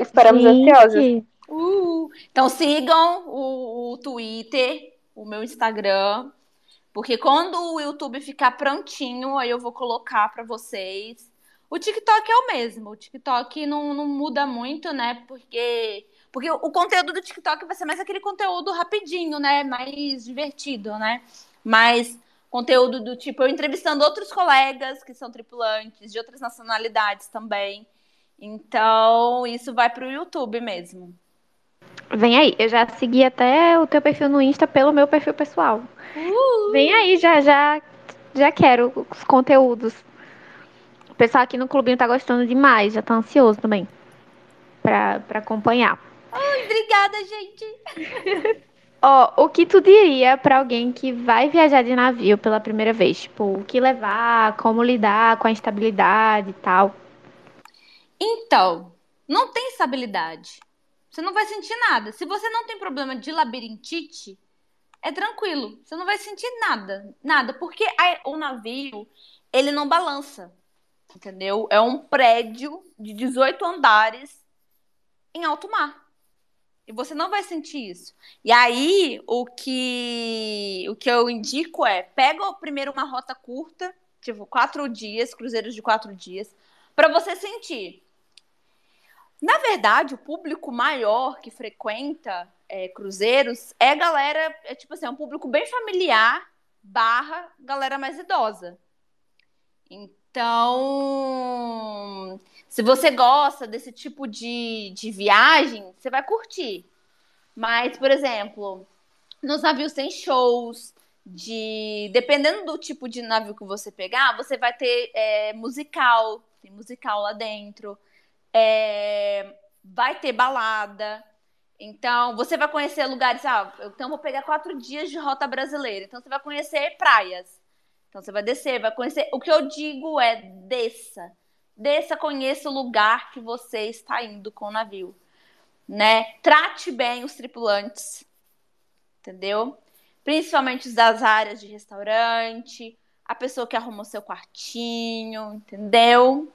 [SPEAKER 4] Esperamos Gente. ansiosos.
[SPEAKER 2] Uh, então sigam o, o Twitter, o meu Instagram Porque quando o YouTube ficar prontinho, aí eu vou colocar para vocês. O TikTok é o mesmo. O TikTok não, não muda muito, né? Porque, porque o conteúdo do TikTok vai ser mais aquele conteúdo rapidinho, né? Mais divertido, né? Mais conteúdo do tipo eu entrevistando outros colegas que são tripulantes de outras nacionalidades também. Então, isso vai para o YouTube mesmo.
[SPEAKER 1] Vem aí, eu já segui até o teu perfil no Insta pelo meu perfil pessoal. Uh! Vem aí, já já já quero os conteúdos. O pessoal aqui no clubinho tá gostando demais, já tá ansioso também pra, pra acompanhar.
[SPEAKER 2] Ai, obrigada, gente!
[SPEAKER 1] Ó, oh, o que tu diria para alguém que vai viajar de navio pela primeira vez? Tipo, o que levar, como lidar com a instabilidade e tal?
[SPEAKER 2] Então, não tem estabilidade. Você não vai sentir nada. Se você não tem problema de labirintite, é tranquilo. Você não vai sentir nada, nada, porque a, o navio ele não balança, entendeu? É um prédio de 18 andares em alto mar. E você não vai sentir isso. E aí, o que, o que eu indico é: pega primeiro uma rota curta, tipo quatro dias, cruzeiros de quatro dias, para você sentir na verdade, o público maior que frequenta é, cruzeiros é galera, é tipo assim, é um público bem familiar barra galera mais idosa. Então, se você gosta desse tipo de, de viagem, você vai curtir. Mas, por exemplo, nos navios tem shows, de dependendo do tipo de navio que você pegar, você vai ter é, musical, tem musical lá dentro é, vai ter balada. Então, você vai conhecer lugares. Ah, então vou pegar quatro dias de rota brasileira. Então, você vai conhecer praias. Então, você vai descer, vai conhecer. O que eu digo é: desça. Desça, conheça o lugar que você está indo com o navio. Né? Trate bem os tripulantes. Entendeu? Principalmente os das áreas de restaurante, a pessoa que arrumou seu quartinho, entendeu?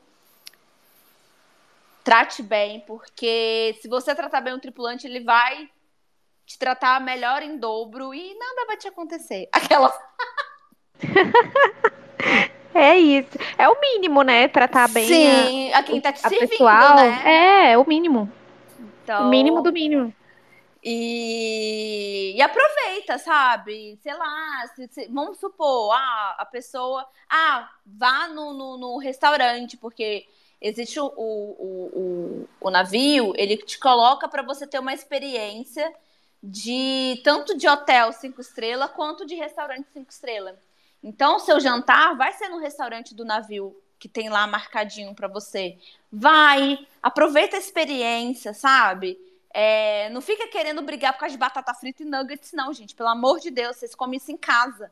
[SPEAKER 2] Trate bem, porque se você tratar bem o tripulante, ele vai te tratar melhor em dobro e nada vai te acontecer. Aquela.
[SPEAKER 1] é isso. É o mínimo, né? Tratar bem
[SPEAKER 2] Sim, a, a quem tá te servindo,
[SPEAKER 1] pessoal.
[SPEAKER 2] né?
[SPEAKER 1] É, é o mínimo. Então... O mínimo do mínimo.
[SPEAKER 2] E, e, aproveita, sabe? Sei lá, se, se, vamos supor, ah, a pessoa. Ah, vá no, no, no restaurante, porque existe o, o, o, o navio, ele te coloca para você ter uma experiência de tanto de hotel cinco estrelas quanto de restaurante cinco estrelas. Então, o seu jantar vai ser no restaurante do navio que tem lá marcadinho para você. Vai, aproveita a experiência, sabe? É, não fica querendo brigar por causa de batata frita e nuggets, não, gente. Pelo amor de Deus, vocês comem isso em casa.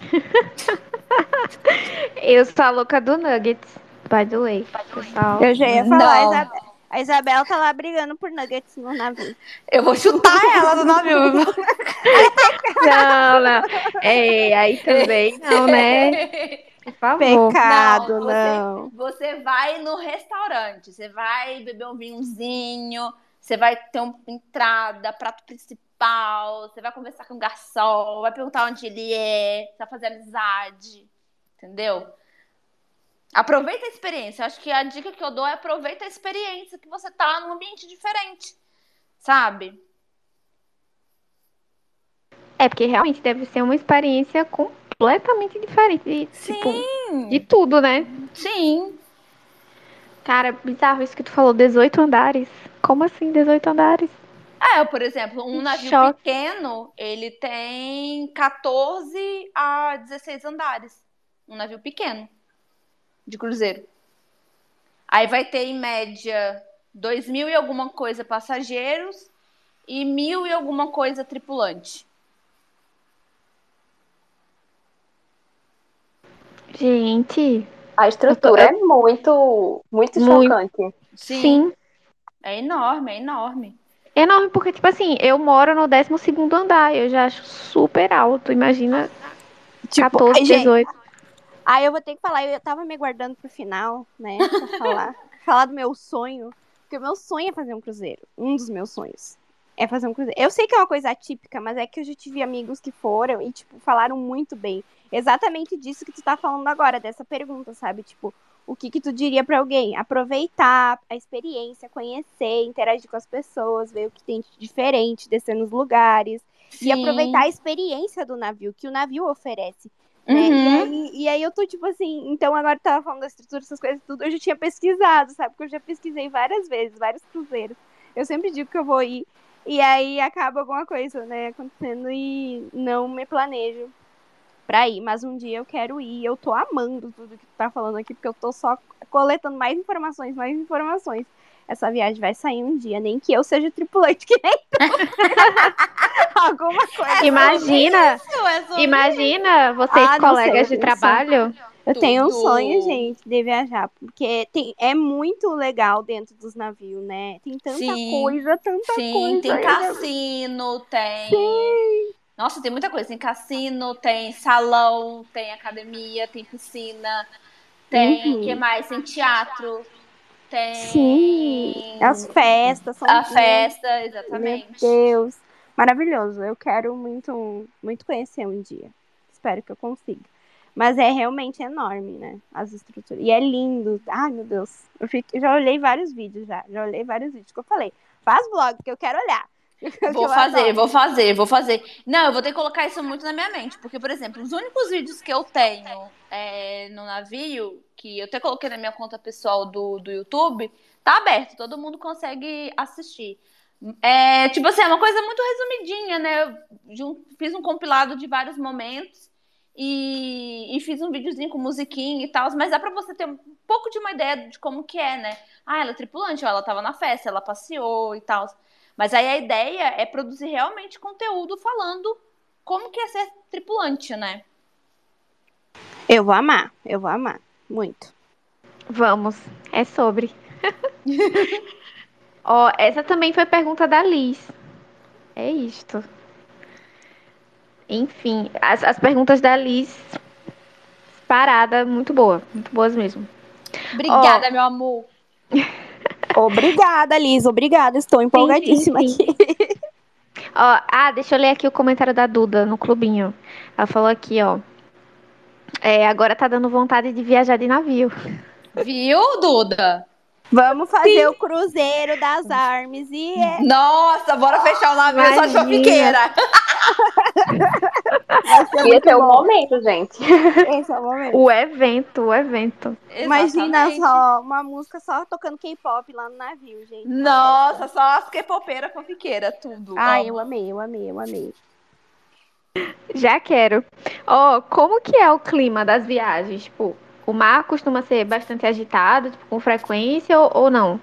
[SPEAKER 1] Eu sou a louca do Nuggets, by the way, pessoal.
[SPEAKER 3] Eu já ia falar, a Isabel, a Isabel tá lá brigando por Nuggets no navio.
[SPEAKER 2] Eu vou chutar ela no navio.
[SPEAKER 1] não, não. É, aí também não, né?
[SPEAKER 3] Por favor. Pecado, não.
[SPEAKER 2] não. Você, você vai no restaurante, você vai beber um vinhozinho, você vai ter uma entrada, prato principal você vai conversar com o garçom, vai perguntar onde ele é, vai fazer amizade, entendeu? Aproveita a experiência. Acho que a dica que eu dou é aproveita a experiência que você tá num ambiente diferente, sabe?
[SPEAKER 1] É, porque realmente deve ser uma experiência completamente diferente. De,
[SPEAKER 2] Sim.
[SPEAKER 1] Tipo, de tudo, né?
[SPEAKER 2] Sim.
[SPEAKER 1] Cara, bizarro isso que tu falou, 18 andares. Como assim, 18 andares?
[SPEAKER 2] É, por exemplo, um navio Choque. pequeno, ele tem 14 a 16 andares. Um navio pequeno de cruzeiro. Aí vai ter, em média, 2 mil e alguma coisa passageiros e mil e alguma coisa tripulante.
[SPEAKER 1] Gente.
[SPEAKER 4] A estrutura tô... é muito, muito, muito chocante.
[SPEAKER 2] Sim. Sim. É enorme, é enorme.
[SPEAKER 1] Enorme, porque, tipo assim, eu moro no 12 andar, eu já acho super alto. Imagina tipo, 14, 18.
[SPEAKER 3] Aí eu vou ter que falar, eu tava me guardando pro final, né, pra falar. falar do meu sonho. Porque o meu sonho é fazer um cruzeiro. Um dos meus sonhos. É fazer um cruzeiro. Eu sei que é uma coisa atípica, mas é que eu já tive amigos que foram e, tipo, falaram muito bem. Exatamente disso que tu tá falando agora, dessa pergunta, sabe? Tipo, o que que tu diria para alguém? Aproveitar a experiência, conhecer, interagir com as pessoas, ver o que tem de diferente, descer nos lugares. Sim. E aproveitar a experiência do navio, que o navio oferece. Né? Uhum. E, aí, e aí eu tô tipo assim, então agora eu tava falando da estrutura, essas coisas tudo, eu já tinha pesquisado, sabe? Porque eu já pesquisei várias vezes, vários cruzeiros. Eu sempre digo que eu vou ir. E aí acaba alguma coisa, né, acontecendo e não me planejo pra ir. Mas um dia eu quero ir. Eu tô amando tudo que tu tá falando aqui, porque eu tô só coletando mais informações, mais informações. Essa viagem vai sair um dia, nem que eu seja tripulante, que nem tu. Alguma coisa.
[SPEAKER 1] Imagina, é imagina vocês, ah, colegas sei, de trabalho.
[SPEAKER 3] Eu Tudo. tenho um sonho, gente, de viajar, porque tem, é muito legal dentro dos navios, né? Tem tanta sim, coisa, tanta
[SPEAKER 2] sim,
[SPEAKER 3] coisa.
[SPEAKER 2] Sim, tem cassino, tem. Sim. Nossa, tem muita coisa. Tem cassino, tem salão, tem academia, tem piscina, tem. Uhum. que mais? Tem teatro. Tem.
[SPEAKER 3] Sim. As festas são.
[SPEAKER 2] A festa, exatamente.
[SPEAKER 3] Meu Deus. Maravilhoso. Eu quero muito, muito conhecer um dia. Espero que eu consiga. Mas é realmente enorme, né? As estruturas. E é lindo. Ai, meu Deus. Eu, fico, eu já olhei vários vídeos já. Já olhei vários vídeos que eu falei. Faz vlog, que eu quero olhar.
[SPEAKER 2] Vou fazer, vou fazer, vou fazer. Não, eu vou ter que colocar isso muito na minha mente. Porque, por exemplo, os únicos vídeos que eu tenho é, no navio, que eu até coloquei na minha conta pessoal do, do YouTube, tá aberto, todo mundo consegue assistir. É, tipo assim, é uma coisa muito resumidinha, né? Eu fiz um compilado de vários momentos e, e, fiz um videozinho com musiquinha e tal, mas dá pra você ter um pouco de uma ideia de como que é, né? Ah, ela é tripulante, ela tava na festa, ela passeou e tal. Mas aí a ideia é produzir realmente conteúdo falando como que é ser tripulante, né?
[SPEAKER 3] Eu vou amar, eu vou amar, muito.
[SPEAKER 1] Vamos, é sobre. Ó, oh, essa também foi pergunta da Liz. É isto. Enfim, as, as perguntas da Liz, parada, muito boa. Muito boas mesmo.
[SPEAKER 2] Obrigada, oh, meu amor.
[SPEAKER 3] Obrigada, Liz. Obrigada. Estou empolgadíssima sim, sim, sim. aqui.
[SPEAKER 1] ó, ah, deixa eu ler aqui o comentário da Duda no clubinho. Ela falou aqui, ó. É, agora tá dando vontade de viajar de navio.
[SPEAKER 2] Viu, Duda?
[SPEAKER 3] Vamos fazer Sim. o Cruzeiro das Armes e. É...
[SPEAKER 2] Nossa, bora fechar o navio Imagina. só de chopiqueira.
[SPEAKER 4] Ia ter o um momento, gente.
[SPEAKER 3] Esse é o momento.
[SPEAKER 1] O evento, o evento.
[SPEAKER 3] Imagina só uma música só tocando K-pop lá no navio, gente.
[SPEAKER 2] Nossa, só as K-popeiras fanfiqueiras, tudo.
[SPEAKER 3] Ai, eu amei, eu amei, eu amei.
[SPEAKER 1] Já quero. Ó, oh, como que é o clima das viagens? Tipo, o mar costuma ser bastante agitado, tipo, com frequência ou, ou não?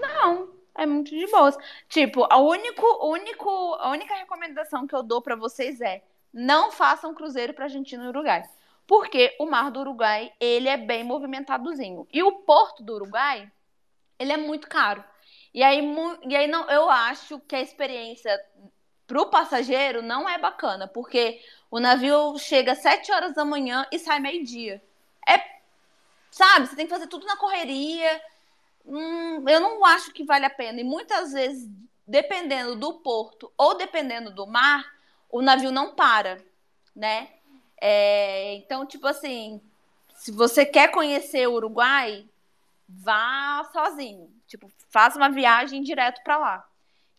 [SPEAKER 2] Não, é muito de boas. Tipo, a, único, único, a única recomendação que eu dou para vocês é não façam cruzeiro para Argentina e Uruguai. Porque o mar do Uruguai, ele é bem movimentadozinho. E o porto do Uruguai, ele é muito caro. E aí, e aí não, eu acho que a experiência para o passageiro não é bacana, porque o navio chega às 7 horas da manhã e sai meio-dia. É Sabe? Você tem que fazer tudo na correria. Hum, eu não acho que vale a pena. E muitas vezes, dependendo do porto ou dependendo do mar, o navio não para, né? É, então, tipo assim, se você quer conhecer o Uruguai, vá sozinho. Tipo, faça uma viagem direto para lá.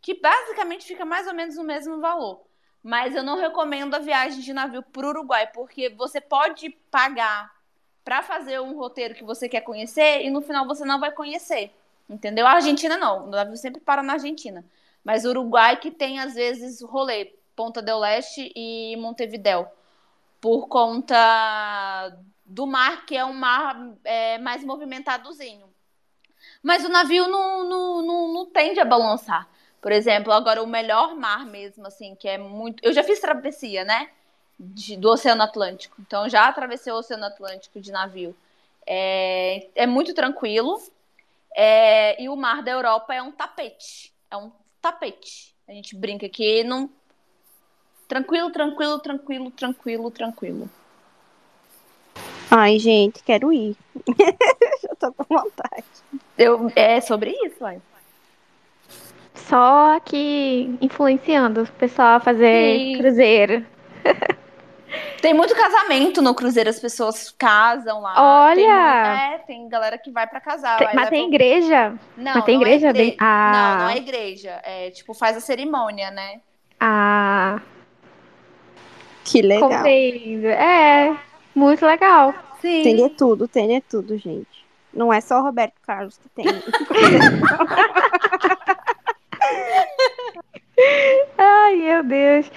[SPEAKER 2] Que basicamente fica mais ou menos o mesmo valor. Mas eu não recomendo a viagem de navio para o Uruguai, porque você pode pagar para fazer um roteiro que você quer conhecer e no final você não vai conhecer. Entendeu? A Argentina não. O navio sempre para na Argentina. Mas Uruguai que tem, às vezes, rolê. Ponta del Leste e Montevidéu. Por conta do mar, que é um mar é, mais movimentadozinho. Mas o navio não, não, não, não tende a balançar. Por exemplo, agora o melhor mar mesmo, assim, que é muito. Eu já fiz travessia, né? De, do Oceano Atlântico. Então já atravessei o Oceano Atlântico de navio. É, é muito tranquilo. É, e o mar da Europa é um tapete. É um tapete. A gente brinca que não. Tranquilo, tranquilo, tranquilo, tranquilo, tranquilo.
[SPEAKER 3] Ai, gente, quero ir. Já tô com vontade.
[SPEAKER 2] Eu, é sobre isso, ai.
[SPEAKER 1] só aqui influenciando o pessoal a fazer
[SPEAKER 2] Sim.
[SPEAKER 1] cruzeiro.
[SPEAKER 2] Tem muito casamento no cruzeiro, as pessoas casam lá. Tem,
[SPEAKER 1] Olha!
[SPEAKER 2] mu- é, tem galera que vai pra casar.
[SPEAKER 1] Tem- mas tem igreja?
[SPEAKER 2] Não,
[SPEAKER 1] mas tem
[SPEAKER 2] não
[SPEAKER 1] igreja
[SPEAKER 2] é igre-
[SPEAKER 1] bem- Ah.
[SPEAKER 2] Não, não é igreja. É tipo, faz a cerimônia, né?
[SPEAKER 1] Ah,
[SPEAKER 3] Que legal.
[SPEAKER 1] compreendo. É, muito legal.
[SPEAKER 2] Sim.
[SPEAKER 3] Tem de tudo, tem de tudo, gente. Não é só o Roberto Carlos que tem.
[SPEAKER 1] Ai, meu Deus.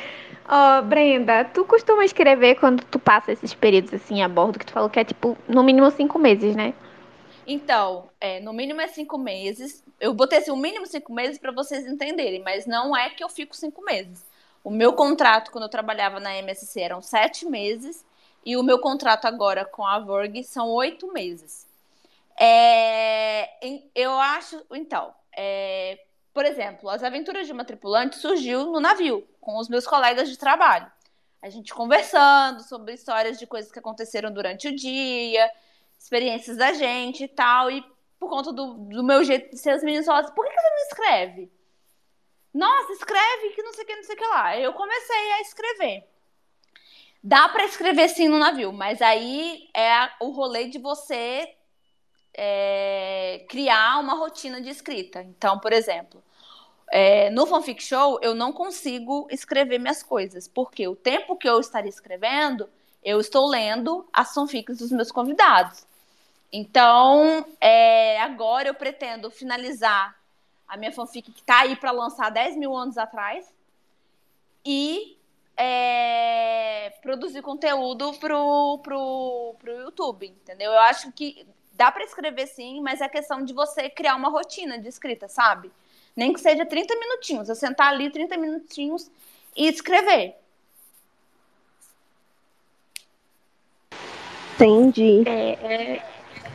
[SPEAKER 1] Ó, Brenda, tu costuma escrever quando tu passa esses períodos assim a bordo, que tu falou que é tipo, no mínimo cinco meses, né?
[SPEAKER 2] Então, é, no mínimo é cinco meses. Eu botei assim, o mínimo cinco meses para vocês entenderem, mas não é que eu fico cinco meses. O meu contrato, quando eu trabalhava na MSC, eram sete meses, e o meu contrato agora com a Vorg são oito meses. É, eu acho, então, é, por exemplo, as aventuras de uma tripulante surgiu no navio, com os meus colegas de trabalho. A gente conversando sobre histórias de coisas que aconteceram durante o dia, experiências da gente e tal. E por conta do, do meu jeito de ser, meninos falaram assim: por que, que você não escreve? Nossa, escreve que não sei o que, não sei o que lá. Eu comecei a escrever. Dá pra escrever sim no navio, mas aí é o rolê de você é, criar uma rotina de escrita. Então, por exemplo, é, no Fanfic Show eu não consigo escrever minhas coisas, porque o tempo que eu estaria escrevendo, eu estou lendo as fanfics dos meus convidados. Então, é, agora eu pretendo finalizar a minha fanfic que está aí para lançar 10 mil anos atrás e é, produzir conteúdo pro, pro, pro YouTube, entendeu? Eu acho que dá para escrever sim, mas é questão de você criar uma rotina de escrita, sabe? Nem que seja 30 minutinhos, eu sentar ali 30 minutinhos e escrever.
[SPEAKER 3] Entendi.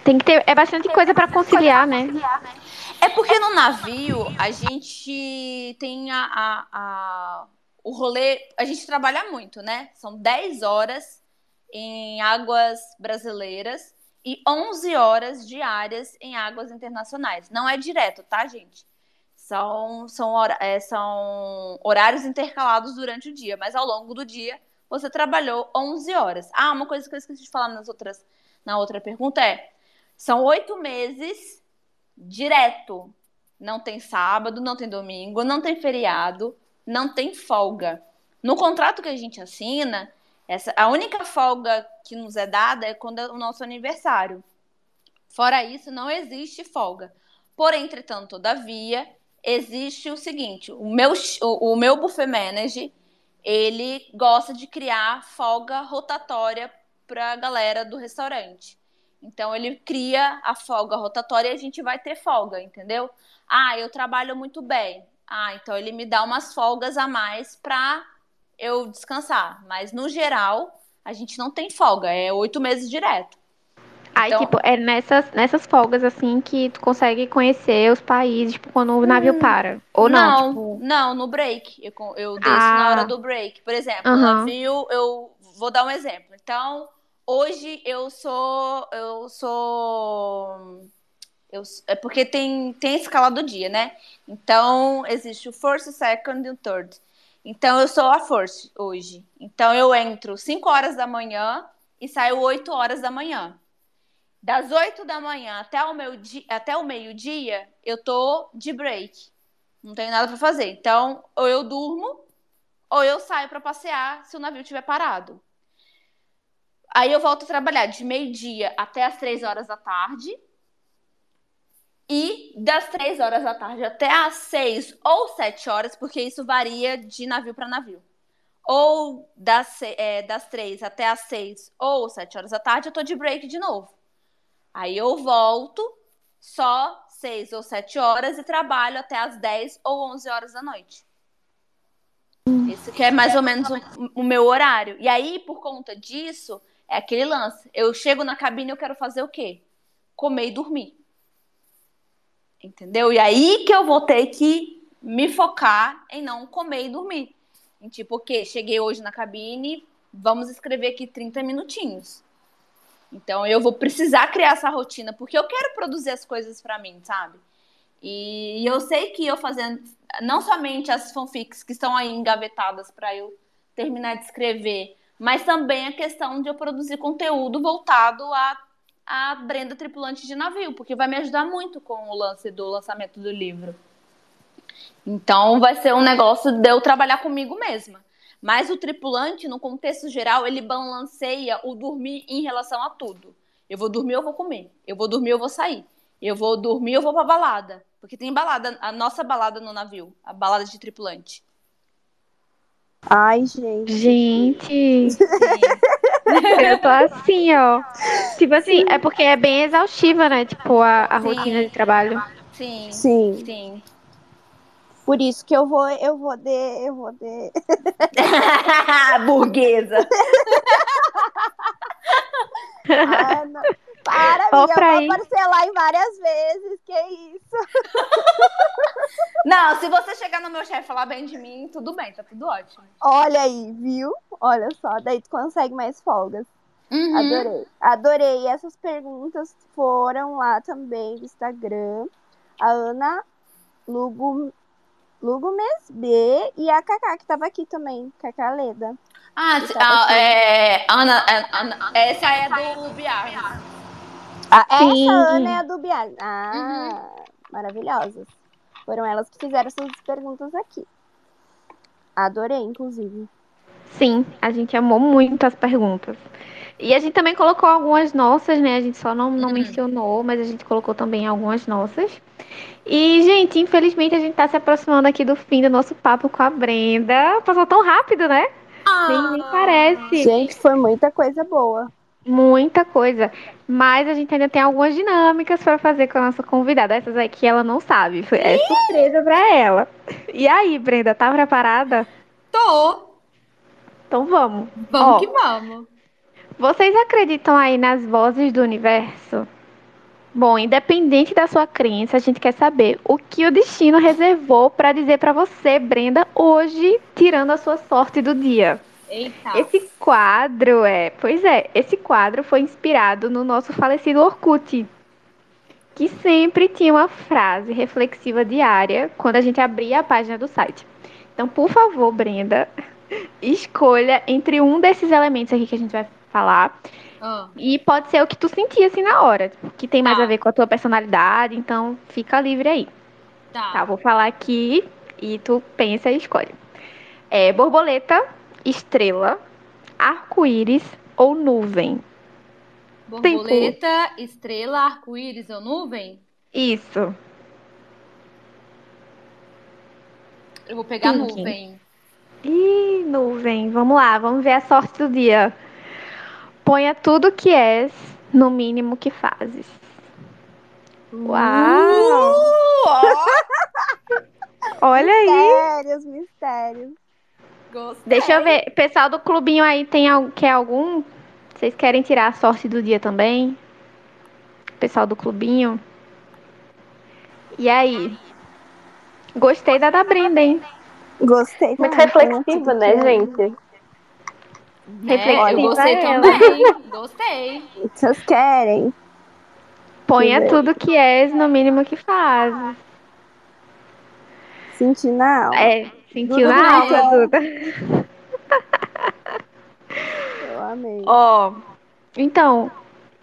[SPEAKER 1] Tem que ter. É bastante coisa pra conciliar, né?
[SPEAKER 2] É porque no navio a gente tem a, a- a- o rolê. A gente trabalha muito, né? São 10 horas em águas brasileiras e 11 horas diárias em águas internacionais. Não é direto, tá, gente? São, são, é, são horários intercalados durante o dia, mas ao longo do dia você trabalhou 11 horas. Ah, uma coisa que eu esqueci de falar nas outras, na outra pergunta é: são oito meses direto. Não tem sábado, não tem domingo, não tem feriado, não tem folga. No contrato que a gente assina, essa, a única folga que nos é dada é quando é o nosso aniversário. Fora isso, não existe folga. Porém, entretanto, todavia, existe o seguinte: o meu, o, o meu buffet manager ele gosta de criar folga rotatória para a galera do restaurante. Então ele cria a folga rotatória e a gente vai ter folga, entendeu? Ah, eu trabalho muito bem. Ah, então ele me dá umas folgas a mais para eu descansar. Mas no geral, a gente não tem folga, é oito meses direto.
[SPEAKER 1] Aí,
[SPEAKER 2] Então-
[SPEAKER 1] tipo, é nessas, nessas folgas, assim, que tu consegue conhecer os países, tipo, quando o navio para. Ou não,
[SPEAKER 2] não,
[SPEAKER 1] tipo.
[SPEAKER 2] não, no break. Eu, eu desço
[SPEAKER 1] Ah.
[SPEAKER 2] na hora do break. Por exemplo, navio, eu vou dar um exemplo. Então, hoje eu sou. Eu sou. Eu, é porque tem, tem a escala do dia, né? Então, existe o first, o second e o third. Então, eu sou a first hoje. Então, eu entro 5 horas da manhã e saio 8 horas da manhã. Das 8 da manhã até o, meu até o meio-dia, eu tô de break. Não tenho nada para fazer. Então, ou eu durmo, ou eu saio para passear se o navio estiver parado. Aí eu volto a trabalhar de meio-dia até as três horas da tarde. E das três horas da tarde até as seis ou sete horas, porque isso varia de navio para navio. Ou das, é, das três até as seis ou sete horas da tarde, eu tô de break de novo. Aí eu volto só seis ou sete horas e trabalho até as 10 ou 11 horas da noite. Esse que é mais ou menos o, o meu horário. E aí, por conta disso, é aquele lance. Eu chego na cabine e eu quero fazer o quê? Comer e dormir. Entendeu? E aí que eu vou ter que me focar em não comer e dormir. Em tipo, ok, cheguei hoje na cabine, vamos escrever aqui 30 minutinhos. Então eu vou precisar criar essa rotina, porque eu quero produzir as coisas pra mim, sabe? E eu sei que eu fazendo não somente as fanfics que estão aí engavetadas para eu terminar de escrever, mas também a questão de eu produzir conteúdo voltado a, a Brenda tripulante de navio, porque vai me ajudar muito com o lance do lançamento do livro. Então vai ser um negócio de eu trabalhar comigo mesma. Mas o tripulante, no contexto geral, ele balanceia o dormir em relação a tudo. Eu vou dormir, eu vou comer. Eu vou dormir, eu vou sair. Eu vou dormir, eu vou pra balada. Porque tem balada, a nossa balada no navio, a balada de tripulante.
[SPEAKER 3] Ai, gente.
[SPEAKER 1] Gente. eu tô assim, ó. Tipo assim, Sim. é porque é bem exaustiva, né? Tipo, a, a rotina de trabalho.
[SPEAKER 2] Sim.
[SPEAKER 3] Sim.
[SPEAKER 2] Sim.
[SPEAKER 3] Por isso que eu vou, eu vou de, eu vou de.
[SPEAKER 2] Burguesa.
[SPEAKER 3] ah, não. Para, amiga, eu vou parcelar em várias vezes, que isso.
[SPEAKER 2] Não, se você chegar no meu chefe e falar bem de mim, tudo bem, tá tudo ótimo.
[SPEAKER 3] Olha aí, viu? Olha só, daí tu consegue mais folgas. Uhum. Adorei. Adorei. Essas perguntas foram lá também do Instagram. A Ana Lugo Lugumes B e a Kaká, que tava aqui também, Kaká Leda.
[SPEAKER 2] Ah, a, é, Ana, é, Ana, essa é do Biar.
[SPEAKER 3] Ah, essa Ana é a do Biar. Ah, uhum. maravilhosas. Foram elas que fizeram essas perguntas aqui. Adorei, inclusive.
[SPEAKER 1] Sim, a gente amou muito as perguntas. E a gente também colocou algumas nossas, né? A gente só não, não uhum. mencionou, mas a gente colocou também algumas nossas. E, gente, infelizmente a gente tá se aproximando aqui do fim do nosso papo com a Brenda. Passou tão rápido, né? Ah, nem, nem parece.
[SPEAKER 3] Gente, foi muita coisa boa.
[SPEAKER 1] Muita coisa. Mas a gente ainda tem algumas dinâmicas para fazer com a nossa convidada. Essas aqui ela não sabe. É surpresa para ela. E aí, Brenda, tá preparada?
[SPEAKER 2] Tô.
[SPEAKER 1] Então vamos.
[SPEAKER 2] Vamos Ó, que vamos.
[SPEAKER 1] Vocês acreditam aí nas vozes do universo? Bom, independente da sua crença, a gente quer saber o que o destino reservou para dizer para você, Brenda, hoje, tirando a sua sorte do dia.
[SPEAKER 2] Eita.
[SPEAKER 1] Esse quadro é, pois é, esse quadro foi inspirado no nosso falecido Orkut, que sempre tinha uma frase reflexiva diária quando a gente abria a página do site. Então, por favor, Brenda, escolha entre um desses elementos aqui que a gente vai falar
[SPEAKER 2] ah.
[SPEAKER 1] E pode ser o que tu sentia assim na hora, que tem mais tá. a ver com a tua personalidade, então fica livre aí.
[SPEAKER 2] Tá.
[SPEAKER 1] tá vou falar aqui e tu pensa e escolhe. É borboleta, estrela, arco-íris ou nuvem?
[SPEAKER 2] Borboleta, Tempo. estrela, arco-íris ou nuvem?
[SPEAKER 1] Isso.
[SPEAKER 2] Eu vou pegar Thinking. nuvem.
[SPEAKER 1] Ih, nuvem. Vamos lá, vamos ver a sorte do dia. Ponha tudo que és no mínimo que fazes. Uau! Uh, Olha
[SPEAKER 3] aí. Mistérios, mistérios.
[SPEAKER 2] Gostei.
[SPEAKER 1] Deixa eu ver. Pessoal do clubinho aí tem quer algum? Vocês querem tirar a sorte do dia também? Pessoal do clubinho. E aí? Gostei da da Brenda, hein?
[SPEAKER 3] Gostei.
[SPEAKER 4] Muito reflexiva, né, gente?
[SPEAKER 2] É, eu gostei também. gostei.
[SPEAKER 3] Vocês querem?
[SPEAKER 1] Ponha tudo que és no mínimo que faz.
[SPEAKER 3] Sentir na alma.
[SPEAKER 1] É, sentiu na alma, Duda.
[SPEAKER 3] Eu amei.
[SPEAKER 1] Ó, oh, então,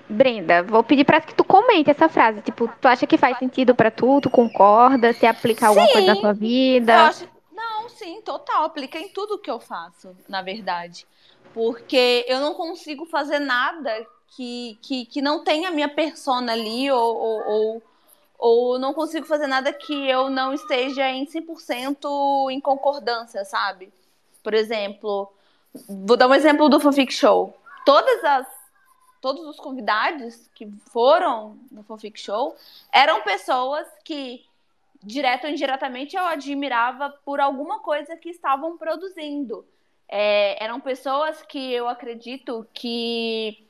[SPEAKER 1] Brenda, vou pedir para que tu comente essa frase. Tipo, tu acha que faz sentido para tu? Tu concorda? Se aplica alguma sim, coisa na tua vida?
[SPEAKER 2] Eu acho... Não, sim, total. Aplica em tudo que eu faço, na verdade porque eu não consigo fazer nada que, que, que não tenha a minha persona ali, ou, ou, ou, ou não consigo fazer nada que eu não esteja em 100% em concordância, sabe? Por exemplo, vou dar um exemplo do Fanfic Show. Todas as todos os convidados que foram no Fanfic Show eram pessoas que direto ou indiretamente eu admirava por alguma coisa que estavam produzindo. É, eram pessoas que eu acredito que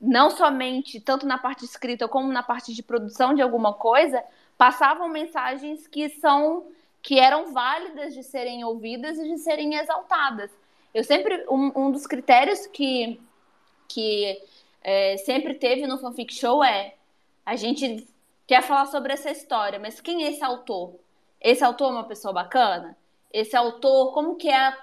[SPEAKER 2] não somente, tanto na parte escrita como na parte de produção de alguma coisa, passavam mensagens que são que eram válidas de serem ouvidas e de serem exaltadas. Eu sempre um, um dos critérios que que é, sempre teve no fanfic show é a gente quer falar sobre essa história, mas quem é esse autor? Esse autor é uma pessoa bacana? Esse autor, como que é a,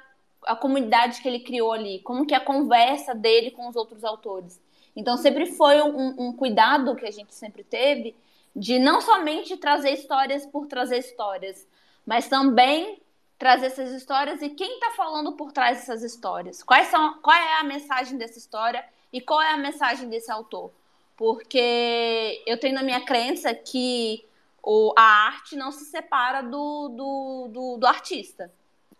[SPEAKER 2] a comunidade que ele criou ali? Como que é a conversa dele com os outros autores? Então sempre foi um, um cuidado que a gente sempre teve de não somente trazer histórias por trazer histórias, mas também trazer essas histórias e quem está falando por trás dessas histórias. Quais são, qual é a mensagem dessa história e qual é a mensagem desse autor? Porque eu tenho na minha crença que o, a arte não se separa do, do, do, do artista.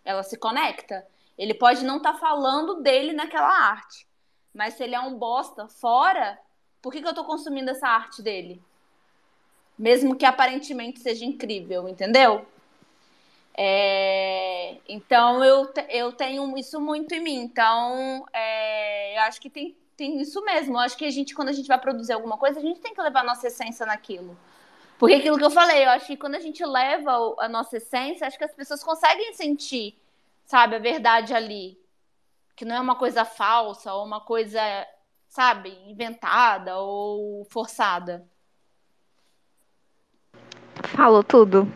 [SPEAKER 2] Ela se conecta. Ele pode não estar tá falando dele naquela arte. Mas se ele é um bosta fora, por que, que eu estou consumindo essa arte dele? Mesmo que aparentemente seja incrível, entendeu? É, então eu, eu tenho isso muito em mim. Então é, eu acho que tem, tem isso mesmo. Eu acho que a gente, quando a gente vai produzir alguma coisa, a gente tem que levar a nossa essência naquilo. Porque aquilo que eu falei, eu acho que quando a gente leva a nossa essência, acho que as pessoas conseguem sentir, sabe, a verdade ali. Que não é uma coisa falsa ou uma coisa, sabe, inventada ou forçada.
[SPEAKER 1] Falou tudo.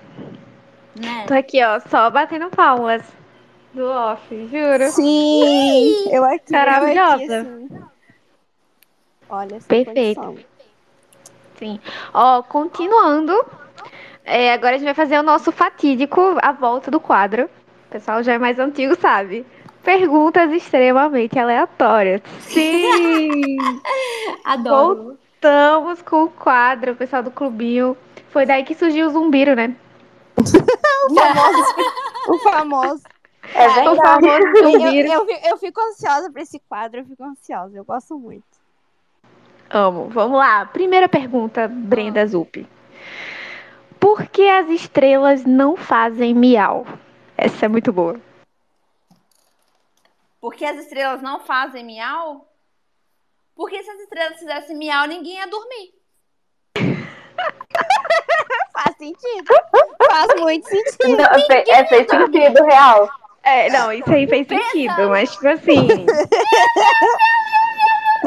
[SPEAKER 2] Né?
[SPEAKER 1] Tô aqui, ó, só batendo palmas do off, juro.
[SPEAKER 3] Sim, eu aqui,
[SPEAKER 1] Maravilhosa.
[SPEAKER 3] eu aqui, assim. Olha,
[SPEAKER 1] Perfeito.
[SPEAKER 3] condição.
[SPEAKER 1] Sim. Ó, continuando. é, agora a gente vai fazer o nosso fatídico, a volta do quadro. O pessoal já é mais antigo, sabe? Perguntas extremamente aleatórias. Sim!
[SPEAKER 2] Adoro.
[SPEAKER 1] Voltamos com o quadro, o pessoal do clubinho. Foi daí que surgiu o zumbiro, né?
[SPEAKER 3] O famoso. o famoso.
[SPEAKER 4] É
[SPEAKER 1] O famoso
[SPEAKER 3] Eu,
[SPEAKER 1] zumbiro.
[SPEAKER 3] eu, fi- eu fico ansiosa pra esse quadro, eu fico ansiosa, eu gosto muito.
[SPEAKER 1] Amo. Vamos lá. Primeira pergunta, Brenda Zup. Por que as estrelas não fazem miau? Essa é muito boa.
[SPEAKER 2] Porque as estrelas não fazem miau? Porque se as estrelas fizessem miau, ninguém ia dormir.
[SPEAKER 3] Faz sentido. Faz muito sentido.
[SPEAKER 4] Não, fe- é fez sentido real.
[SPEAKER 1] É, não, isso aí fez sentido, mas tipo assim.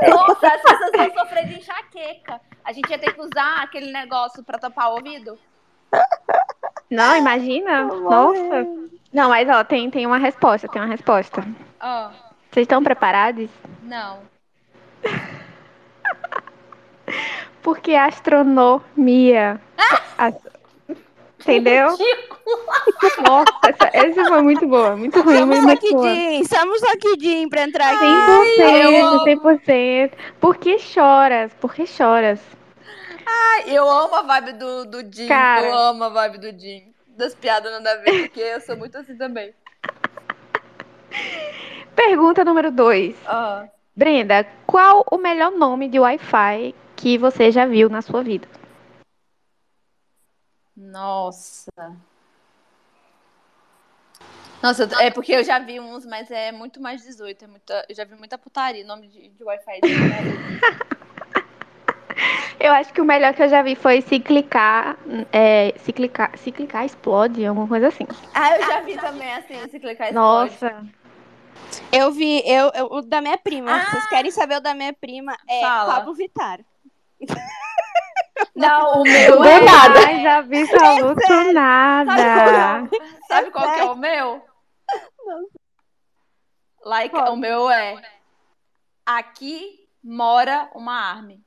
[SPEAKER 2] Nossa, as pessoas vão sofrer de enxaqueca. A gente ia ter que usar aquele negócio pra tapar o ouvido.
[SPEAKER 1] Não, imagina. Nossa. Não, mas ó, tem, tem uma resposta, tem uma resposta.
[SPEAKER 2] Ó,
[SPEAKER 1] Vocês estão preparados?
[SPEAKER 2] não.
[SPEAKER 1] Porque a astronomia. As- Entendeu? Nossa, essa, foi muito boa, muito ruim,
[SPEAKER 3] Estamos
[SPEAKER 1] muito
[SPEAKER 3] aqui,
[SPEAKER 1] boa.
[SPEAKER 3] Jim. Estamos aqui, Jim, pra entrar aqui.
[SPEAKER 1] 100%, 100%. Por que choras? Por que choras?
[SPEAKER 2] Ai, eu amo a vibe do, do Jim.
[SPEAKER 1] Cara.
[SPEAKER 2] Eu amo a vibe do Jim. Das piadas nada a ver, porque eu sou muito assim também.
[SPEAKER 1] Pergunta número 2.
[SPEAKER 2] Ó.
[SPEAKER 1] Brenda, qual o melhor nome de Wi-Fi que você já viu na sua vida?
[SPEAKER 2] Nossa. Nossa, é porque eu já vi uns, mas é muito mais 18. É muita, eu já vi muita putaria, nome de, de Wi-Fi.
[SPEAKER 1] Eu acho que o melhor que eu já vi foi se clicar, é, se clicar, se clicar explode, alguma coisa assim.
[SPEAKER 2] ah, eu já vi também, assim, se clicar explode.
[SPEAKER 1] Nossa,
[SPEAKER 3] Eu vi, eu, eu- o da minha prima.
[SPEAKER 2] Ah!
[SPEAKER 3] Vocês querem saber o da minha prima? É
[SPEAKER 2] Fala.
[SPEAKER 3] Pablo Vittar.
[SPEAKER 2] Não, o meu
[SPEAKER 4] Do
[SPEAKER 2] é...
[SPEAKER 4] nada.
[SPEAKER 1] Ai, já vi absoluto
[SPEAKER 2] Sabe
[SPEAKER 1] nada.
[SPEAKER 2] qual, sabe qual que é o meu? Like,
[SPEAKER 3] Qual?
[SPEAKER 2] o meu é... Aqui mora uma arme.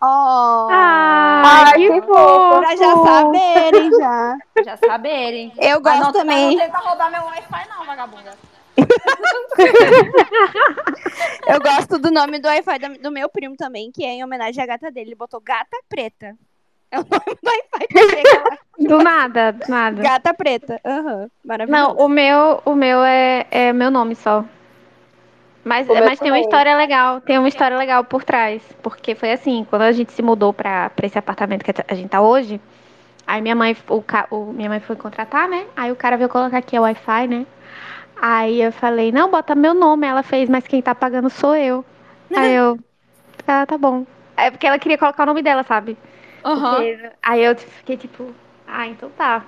[SPEAKER 3] Oh,
[SPEAKER 1] Ah,
[SPEAKER 4] Ai,
[SPEAKER 1] que
[SPEAKER 4] que
[SPEAKER 1] fofo.
[SPEAKER 3] pra já saberem, já.
[SPEAKER 2] Já saberem.
[SPEAKER 3] Eu
[SPEAKER 2] Mas
[SPEAKER 3] gosto
[SPEAKER 2] não,
[SPEAKER 3] também.
[SPEAKER 2] Não tenta roubar meu Wi-Fi não, vagabunda.
[SPEAKER 3] Eu gosto do nome do Wi-Fi do meu primo também, que é em homenagem à gata dele. Ele botou Gata Preta. É o nome do Wi-Fi que chega lá.
[SPEAKER 1] Do nada, do nada.
[SPEAKER 3] Gata Preta. Aham, maravilhoso.
[SPEAKER 1] Não, o meu, o meu é, é meu nome só. Mas, mas tem uma história legal, tem uma história legal por trás. Porque foi assim, quando a gente se mudou pra, pra esse apartamento que a gente tá hoje, aí minha mãe, o, o- minha mãe foi contratar, né? Aí o cara veio colocar aqui o Wi-Fi, né? Aí eu falei, não, bota meu nome. Ela fez, mas quem tá pagando sou eu. Aí eu, ah, tá bom. É porque ela queria colocar o nome dela, sabe?
[SPEAKER 2] Aham.
[SPEAKER 1] Porque- Aí eu fiquei tipo, ah, então tá.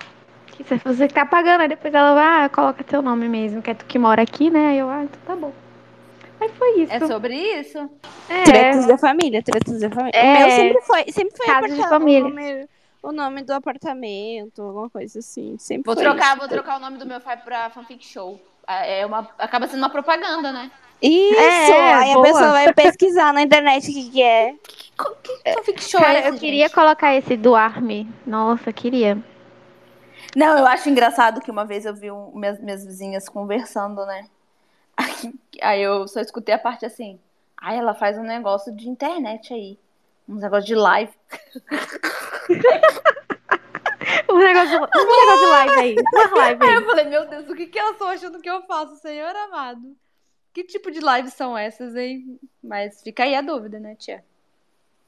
[SPEAKER 1] É você que tá pagando. Aí depois ela, ah, coloca teu nome mesmo, que é tu que mora aqui, né? Aí eu, ah, então tá bom. Aí foi isso.
[SPEAKER 2] É sobre isso?
[SPEAKER 1] É,
[SPEAKER 3] Tretas da família, tretas da família.
[SPEAKER 1] É.
[SPEAKER 3] O meu sempre foi, sempre foi
[SPEAKER 1] Casos de família.
[SPEAKER 3] o nome do apartamento, alguma coisa assim. Sempre
[SPEAKER 2] Vou
[SPEAKER 3] foi
[SPEAKER 2] trocar,
[SPEAKER 3] isso.
[SPEAKER 2] vou trocar o nome do meu pai pra fanfic show. É uma, acaba sendo uma propaganda, né?
[SPEAKER 3] Isso!
[SPEAKER 1] É,
[SPEAKER 3] aí
[SPEAKER 1] boa.
[SPEAKER 3] a pessoa vai pesquisar na internet o que, que é.
[SPEAKER 2] Que, que fanfic show
[SPEAKER 1] Cara,
[SPEAKER 2] é esse,
[SPEAKER 1] eu queria
[SPEAKER 2] gente?
[SPEAKER 1] colocar esse do Army. Nossa, queria.
[SPEAKER 2] Não, eu acho engraçado que uma vez eu vi um- minhas, minhas vizinhas conversando, né? Aí, aí eu só escutei a parte assim. Aí ela faz um negócio de internet aí. Uns negócios de live.
[SPEAKER 1] Um negócio, um negócio de live aí. Uma live
[SPEAKER 2] Aí
[SPEAKER 1] aí.
[SPEAKER 2] eu falei, meu Deus, o que, que elas estão achando que eu faço, Senhor amado? Que tipo de lives são essas, hein? Mas fica aí a dúvida, né, tia?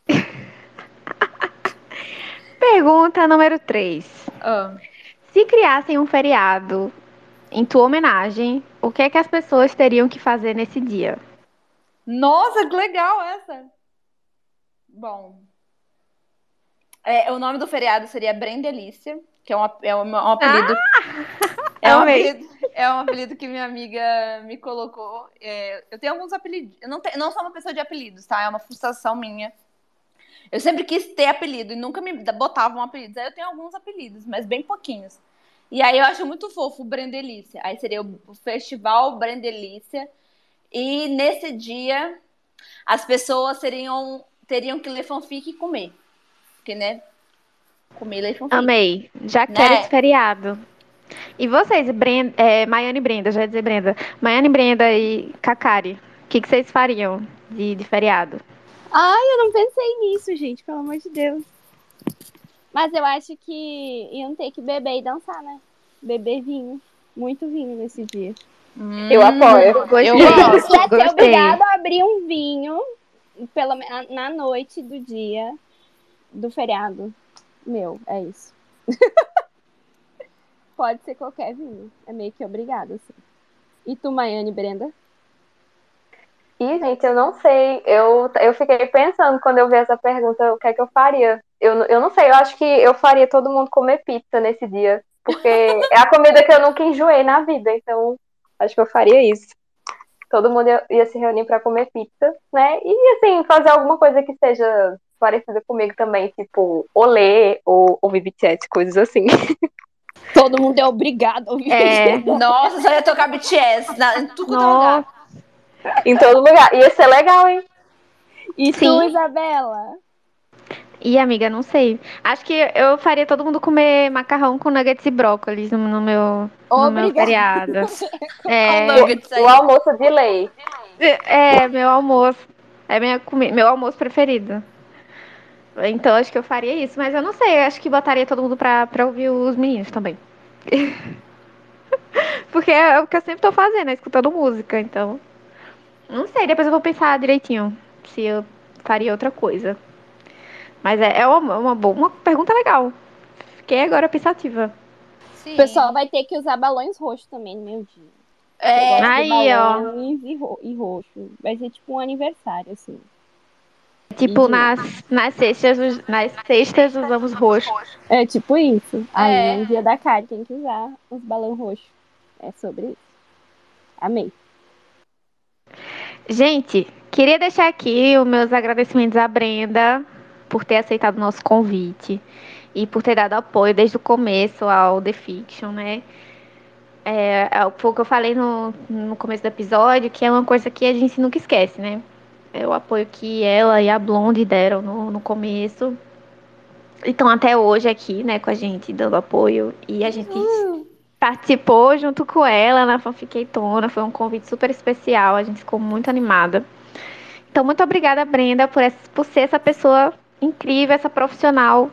[SPEAKER 1] Pergunta número 3.
[SPEAKER 2] Ah.
[SPEAKER 1] Se criassem um feriado em tua homenagem, o que é que as pessoas teriam que fazer nesse dia?
[SPEAKER 2] Nossa, que legal essa! Bom. É, o nome do feriado seria Brendelícia, que é um, é um, um apelido. é, um apelido é um apelido que minha amiga me colocou. É, eu tenho alguns apelidos. Eu não, te- não sou uma pessoa de apelidos, tá? É uma frustração minha. Eu sempre quis ter apelido e nunca me botavam apelidos. Aí eu tenho alguns apelidos, mas bem pouquinhos. E aí eu acho muito fofo o Brendelícia. Aí seria o o Festival Brendelícia. E nesse dia as pessoas seriam, teriam que ler fanfic e comer. Porque, né? Comer e fanfic.
[SPEAKER 1] Amei. Já
[SPEAKER 2] Né?
[SPEAKER 1] quero esse feriado. E vocês, Brenda, é, Maiane e Brenda, já ia dizer Brenda. Maiane, Brenda e Cacari, o que, que vocês fariam de, de feriado?
[SPEAKER 3] Ai, eu não pensei nisso, gente, pelo amor de Deus. Mas eu acho que iam ter que beber e dançar, né? Beber vinho. Muito vinho nesse dia.
[SPEAKER 4] Eu apoio.
[SPEAKER 1] Gostei.
[SPEAKER 2] Eu
[SPEAKER 3] Ia
[SPEAKER 2] gosto.
[SPEAKER 3] ser
[SPEAKER 1] Gostei.
[SPEAKER 3] obrigado a abrir um vinho pela, na noite do dia do feriado. Meu, é isso. Pode ser qualquer vinho. É meio que obrigado, assim. E tu, Maiane Brenda?
[SPEAKER 4] Ih, gente, eu não sei. Eu, eu fiquei pensando quando eu vi essa pergunta, o que é que eu faria. Eu, eu não sei, eu acho que eu faria todo mundo comer pizza nesse dia. Porque é a comida que eu nunca enjoei na vida, então acho que eu faria isso. Todo mundo ia, ia se reunir para comer pizza, né? E assim, fazer alguma coisa que seja parecida comigo também, tipo olê ou ouvir BTS, coisas assim.
[SPEAKER 3] Todo mundo é obrigado a ouvir.
[SPEAKER 1] É,
[SPEAKER 2] Nossa, só ia tocar BTS na, em quanto é lugar.
[SPEAKER 4] em todo lugar. Ia ser legal, hein?
[SPEAKER 3] E tu,
[SPEAKER 1] Sim.
[SPEAKER 3] Isabela?
[SPEAKER 1] E amiga, não sei. Acho que eu faria todo mundo comer macarrão com nuggets e brócolis no, no meu, no meu feriado. É,
[SPEAKER 2] o
[SPEAKER 4] almoço de lei.
[SPEAKER 1] é meu almoço. É minha comi- meu almoço preferido. Então acho que eu faria isso, mas eu não sei, eu acho que botaria todo mundo pra, pra ouvir os meninos também. Porque é o que eu sempre tô fazendo, é escutando música, então. Não sei, depois eu vou pensar direitinho se eu faria outra coisa. Mas é, é uma, uma boa, uma pergunta legal. Fiquei agora pensativa.
[SPEAKER 2] Sim.
[SPEAKER 3] O pessoal vai ter que usar balões roxos também no meu dia.
[SPEAKER 2] É,
[SPEAKER 1] Aí, ó.
[SPEAKER 3] balões E, ro e roxo. Vai ser tipo um aniversário, assim.
[SPEAKER 1] Tipo, nas, nas sextas, us- nas sextas usamos roxo.
[SPEAKER 3] É tipo isso. Aí
[SPEAKER 2] É.
[SPEAKER 3] no dia da Kari tem que usar os balões roxos. É sobre isso. Amei.
[SPEAKER 1] Gente, queria deixar aqui os meus agradecimentos à Brenda por ter aceitado o nosso convite e por ter dado apoio desde o começo ao The Fiction, né? É, é, foi o que eu falei no, no começo do episódio, que é uma coisa que a gente nunca esquece, né? É o apoio que ela e a Blonde deram no, no começo. E estão até hoje aqui, né, com a gente, dando apoio. E a gente participou junto com ela na Fanfiqueitona. Foi um convite super especial. A gente ficou muito animada. Então, muito obrigada, Brenda, por, essa- por ser essa pessoa incrível, essa profissional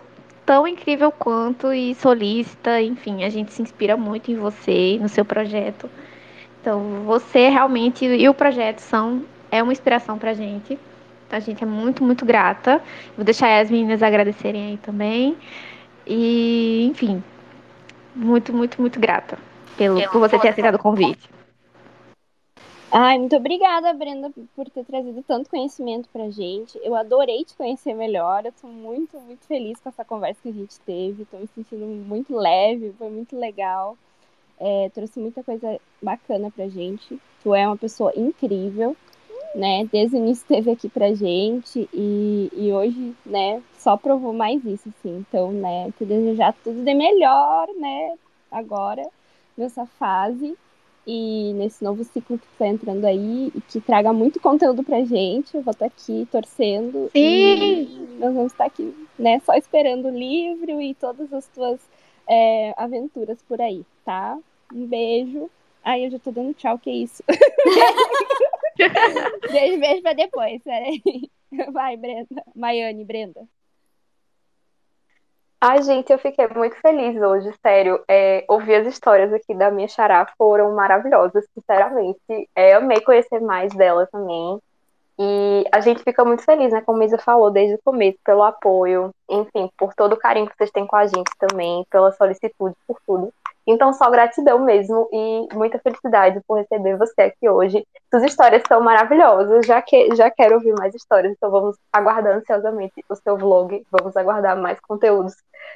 [SPEAKER 1] tão incrível quanto e solícita. Enfim, a gente se inspira muito em você e no seu projeto. Então, você realmente e o projeto são é uma inspiração pra gente. Então, a gente é muito, muito grata. Vou deixar as meninas agradecerem aí também. E, enfim, muito, muito, muito grata pelo, por você ter aceitado o convite.
[SPEAKER 3] Ai, muito obrigada, Brenda, por ter trazido tanto conhecimento pra gente. Eu adorei te conhecer melhor. Eu tô muito, muito feliz com essa conversa que a gente teve. Tô me sentindo muito leve, foi muito legal. É, trouxe muita coisa bacana pra gente. Tu é uma pessoa incrível. Né, desde o início esteve aqui pra gente e, e hoje, né, só provou mais isso, assim. Então, né, te desejar tudo de melhor, né, agora, nessa fase e nesse novo ciclo que está entrando aí e que traga muito conteúdo pra gente. Eu vou estar aqui torcendo.
[SPEAKER 1] Sim.
[SPEAKER 3] E nós vamos estar aqui, né, só esperando o livro e todas as tuas é, aventuras por aí, tá? Um beijo. Ai, eu já tô dando tchau, que isso? beijo, beijo pra depois, peraí. Vai, Brenda. Maiane, Brenda.
[SPEAKER 4] Ai, gente, eu fiquei muito feliz hoje, sério. É, ouvir as histórias aqui da minha xará foram maravilhosas, sinceramente. É, amei conhecer mais dela também. E a gente fica muito feliz, né? Como a Isa falou desde o começo, pelo apoio, enfim, por todo o carinho que vocês têm com a gente também, pela solicitude, por tudo. Então, só gratidão mesmo e muita felicidade por receber você aqui hoje. Suas histórias são maravilhosas, já, que, já quero ouvir mais histórias, então vamos aguardar ansiosamente o seu vlog, vamos aguardar mais conteúdos.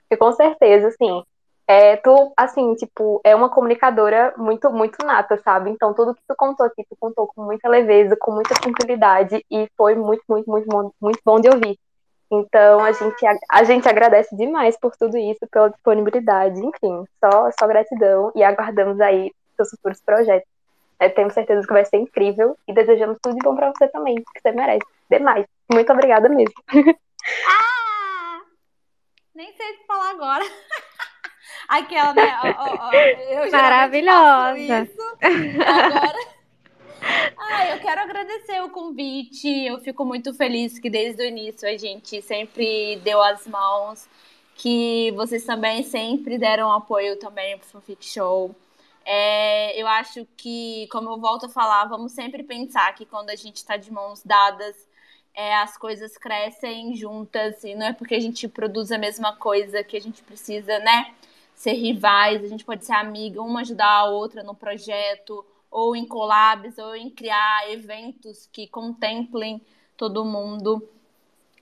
[SPEAKER 4] Porque com certeza, assim, é, tu, assim, tipo, é uma comunicadora muito, muito nata, sabe? Então, tudo que tu contou aqui, tu contou com muita leveza, com muita tranquilidade, e foi muito, muito, muito, muito, muito bom de ouvir. Então, a gente, a gente agradece demais por tudo isso, pela disponibilidade, enfim, só, só gratidão, e aguardamos aí seus futuros projetos. É, temos certeza que vai ser incrível, e desejamos tudo de bom pra você também, que você merece. Demais. Muito obrigada mesmo.
[SPEAKER 2] Ah! Nem sei o que falar agora. Aquela, né? Ó, ó,
[SPEAKER 1] Maravilhosa.
[SPEAKER 2] Isso, agora. Ai, eu quero agradecer o convite. Eu fico muito feliz que desde o início a gente sempre deu as mãos, que vocês também sempre deram apoio também pro Fanfic Show. É, eu acho que, como eu volto a falar, vamos sempre pensar que quando a gente está de mãos dadas, é, as coisas crescem juntas e não é porque a gente produz a mesma coisa que a gente precisa, né? ser rivais, a gente pode ser amiga, uma ajudar a outra no projeto, ou em collabs, ou em criar eventos que contemplem todo mundo.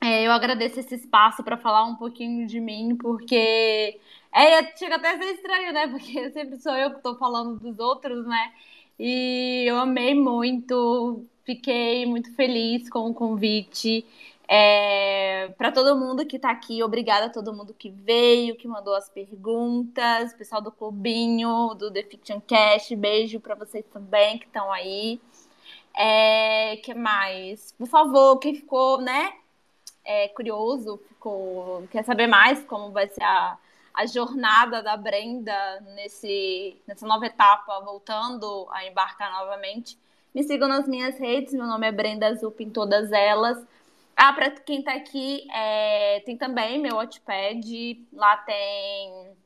[SPEAKER 2] É, eu agradeço esse espaço para falar um pouquinho de mim, porque é, chega até a ser estranho, né? Porque sempre sou eu que estou falando dos outros, né? E eu amei muito, fiquei muito feliz com o convite. É, para todo mundo que está aqui, obrigada a todo mundo que veio, que mandou as perguntas, pessoal do Clubinho, do The Fiction Cast, beijo para vocês também que estão aí. É, que mais? Por favor, quem ficou, né, é, curioso, ficou, quer saber mais como vai ser a, a jornada da Brenda nesse, nessa nova etapa, voltando a embarcar novamente, me sigam nas minhas redes, meu nome é Brenda Zup em todas elas. Ah, para quem tá aqui, é, tem também meu Watchpad. Lá tem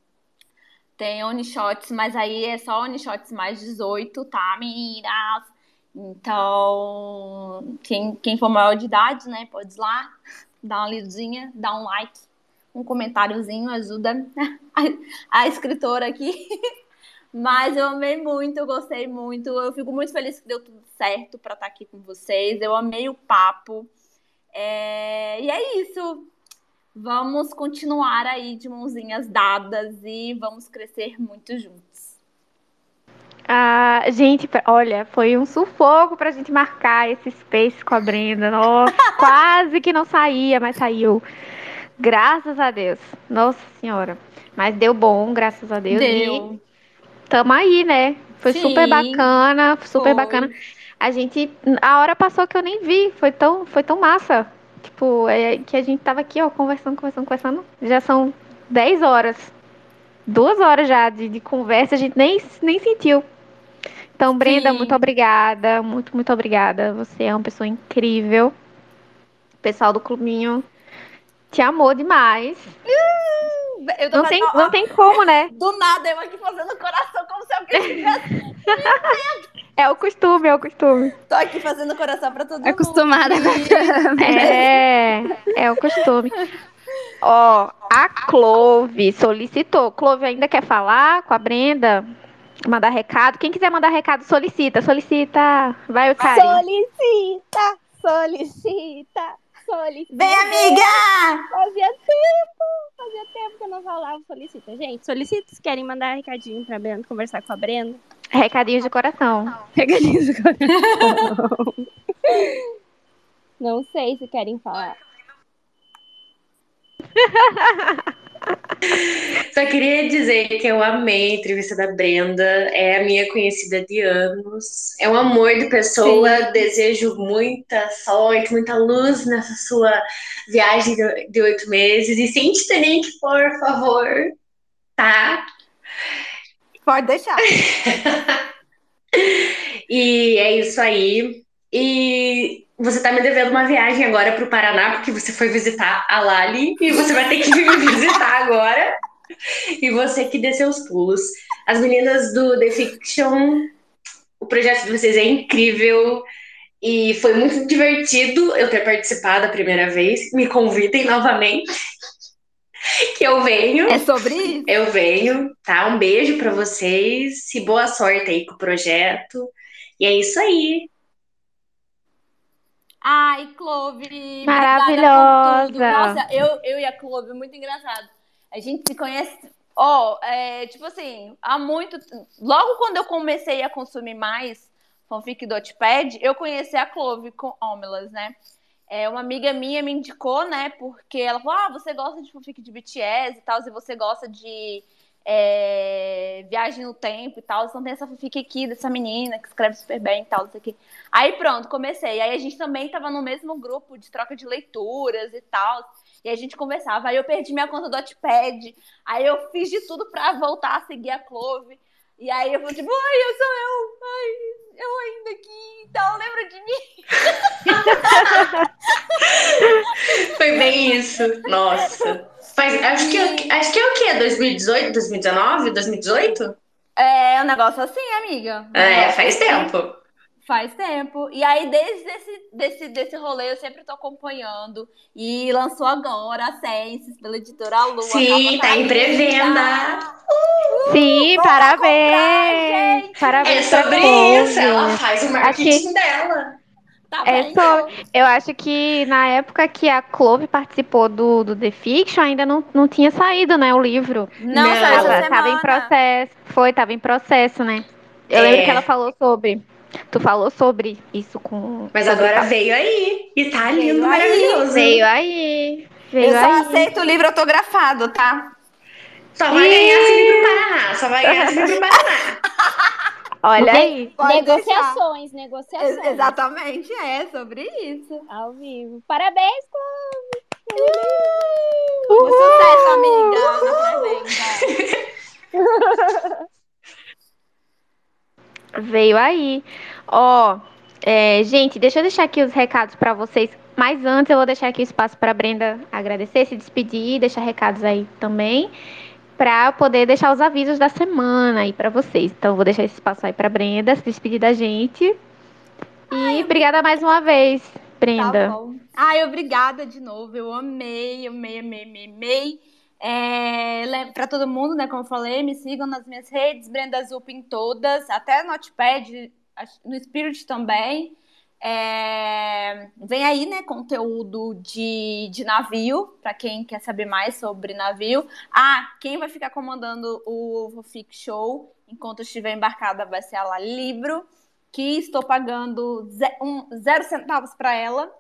[SPEAKER 2] tem Onishots, mas aí é só Onishots mais 18, tá, meninas? Então, quem, quem for maior de idade, né, pode ir lá, dar uma lidinha, dar um like, um comentáriozinho, ajuda a, a escritora aqui. Mas eu amei muito, eu gostei muito. Eu fico muito feliz que deu tudo certo para estar tá aqui com vocês. Eu amei o papo. É, e é isso. Vamos continuar aí de mãozinhas dadas e vamos crescer muito juntos.
[SPEAKER 1] Ah, gente, olha, foi um sufoco pra gente marcar esse space com a Brenda. Nossa, quase que não saía, mas saiu. Graças a Deus. Nossa Senhora. Mas deu bom, graças a Deus.
[SPEAKER 2] Deu.
[SPEAKER 1] E tamo aí, né? Foi
[SPEAKER 2] Sim,
[SPEAKER 1] super bacana, super
[SPEAKER 2] foi.
[SPEAKER 1] bacana. A gente. A hora passou que eu nem vi. Foi tão, foi tão massa. Tipo, é que a gente tava aqui, ó, conversando, conversando, conversando. Já são 10 horas. Duas horas já de, de conversa, a gente nem, nem sentiu. Então, Brenda,
[SPEAKER 2] Sim.
[SPEAKER 1] muito obrigada. Muito, muito obrigada. Você é uma pessoa incrível. O pessoal do clubinho te amou demais.
[SPEAKER 2] Eu tô
[SPEAKER 1] Não
[SPEAKER 2] fazendo-
[SPEAKER 1] tem, não tem como, né?
[SPEAKER 2] Do nada, eu aqui fazendo coração, como se alguém tivesse.
[SPEAKER 1] É o costume, é o costume.
[SPEAKER 2] Tô aqui fazendo coração pra todo mundo.
[SPEAKER 3] Acostumada com.
[SPEAKER 1] É, é o costume. Ó, a Clove solicitou. Clove ainda quer falar com a Brenda? Mandar recado? Quem quiser mandar recado, solicita, solicita. Vai, o Karen.
[SPEAKER 3] Solicita, solicita, solicita.
[SPEAKER 2] Vem, amiga!
[SPEAKER 3] Fazia tempo, fazia tempo que eu não falava solicita. Gente, solicita se querem mandar recadinho pra Brenda, conversar com a Brenda.
[SPEAKER 1] Recadinhos de coração.
[SPEAKER 3] Recadinho do coração. Não sei se querem falar.
[SPEAKER 5] Só queria dizer que eu amei a entrevista da Brenda. É a minha conhecida de anos. É um amor de pessoa. Sim. Desejo muita sorte, muita luz nessa sua viagem de oito meses. E sem Titanic, por favor, tá?
[SPEAKER 2] Pode deixar.
[SPEAKER 5] e é isso aí. E você tá me devendo uma viagem agora pro Paraná, porque você foi visitar a Lali e você vai ter que vir me visitar agora. E você que desceu os pulos. As meninas do The Fiction, o projeto de vocês é incrível. E foi muito divertido eu ter participado a primeira vez. Me convidem novamente. que eu venho.
[SPEAKER 2] É sobre isso.
[SPEAKER 5] Eu venho, tá? Um beijo para vocês e boa sorte aí com o projeto. E é isso aí.
[SPEAKER 2] Ai, Clove,
[SPEAKER 1] maravilhosa.
[SPEAKER 2] Nossa, eu, eu e a Clove, muito engraçado. A gente se conhece, ó, oh, é, tipo assim, há muito. Logo quando eu comecei a consumir mais fanfic do Wattpad, eu conheci a Clove com Omelas, né? É, uma amiga minha me indicou, né? Porque ela falou: Ah, você gosta de fanfic de BTS e tal, e você gosta de é, viagem no tempo e tal. Então tem essa fanfic aqui dessa menina que escreve super bem e tal, isso aqui. Aí pronto, comecei. Aí a gente também tava no mesmo grupo de troca de leituras e tal. E a gente conversava. Aí eu perdi minha conta do Wattpad. Aí eu fiz de tudo pra voltar a seguir a Clove. E aí eu falei, tipo, ai, eu sou eu. Ai, eu ainda aqui. Então, lembra de
[SPEAKER 5] mim? Foi bem isso. Nossa. Faz, acho, que, acho que é o quê? 2018, 2019, 2018?
[SPEAKER 2] É um negócio assim, amiga. Um
[SPEAKER 5] é, faz assim. tempo.
[SPEAKER 2] Faz tempo. E aí, desde esse desse, desse rolê, eu sempre tô acompanhando. E lançou agora a Senses pela editora Lua.
[SPEAKER 5] Sim, tá em pré-venda.
[SPEAKER 1] Uh, Sim, parabéns. Comprar, parabéns.
[SPEAKER 5] É sobre isso. Ela faz o marketing Aqui. dela.
[SPEAKER 1] Tá é só, eu acho que na época que a Clove participou do, do The Fiction, ainda não, não tinha saído, né, o livro.
[SPEAKER 2] Não, não
[SPEAKER 1] tava em processo. Foi, tava em processo, né? Eu é. lembro que ela falou sobre. Tu falou sobre isso com.
[SPEAKER 5] Mas agora veio aí. E tá lindo, veio maravilhoso.
[SPEAKER 1] Aí. Veio aí. Veio
[SPEAKER 2] eu só
[SPEAKER 1] aí.
[SPEAKER 2] aceito o livro autografado, tá?
[SPEAKER 5] Só vai e... ganhar se vir pro Paraná. Só vai ganhar se vir pro Paraná.
[SPEAKER 1] Olha aí.
[SPEAKER 3] Negociações, deixar. negociações.
[SPEAKER 2] exatamente, é sobre isso.
[SPEAKER 3] Ao vivo. Parabéns, Chloe!
[SPEAKER 2] Uh! Sucesso, amiga,
[SPEAKER 1] Veio aí. Ó, é, gente, deixa eu deixar aqui os recados para vocês. Mas antes eu vou deixar aqui o espaço para Brenda agradecer, se despedir, deixar recados aí também para poder deixar os avisos da semana aí para vocês. Então, vou deixar esse espaço aí para Brenda se despedir da gente. E Ai, obrigada mais uma vez, Brenda. Tá bom.
[SPEAKER 2] Ai, obrigada de novo. Eu amei, amei, amei, amei, amei. É, para todo mundo, né? Como eu falei, me sigam nas minhas redes, Brenda Zup em todas, até no Notepad, no Spirit também. É, vem aí, né, conteúdo de, de navio, para quem quer saber mais sobre navio. Ah, quem vai ficar comandando o Fic Show enquanto estiver embarcada vai ser a La Libro, que estou pagando ze um, zero centavos para ela,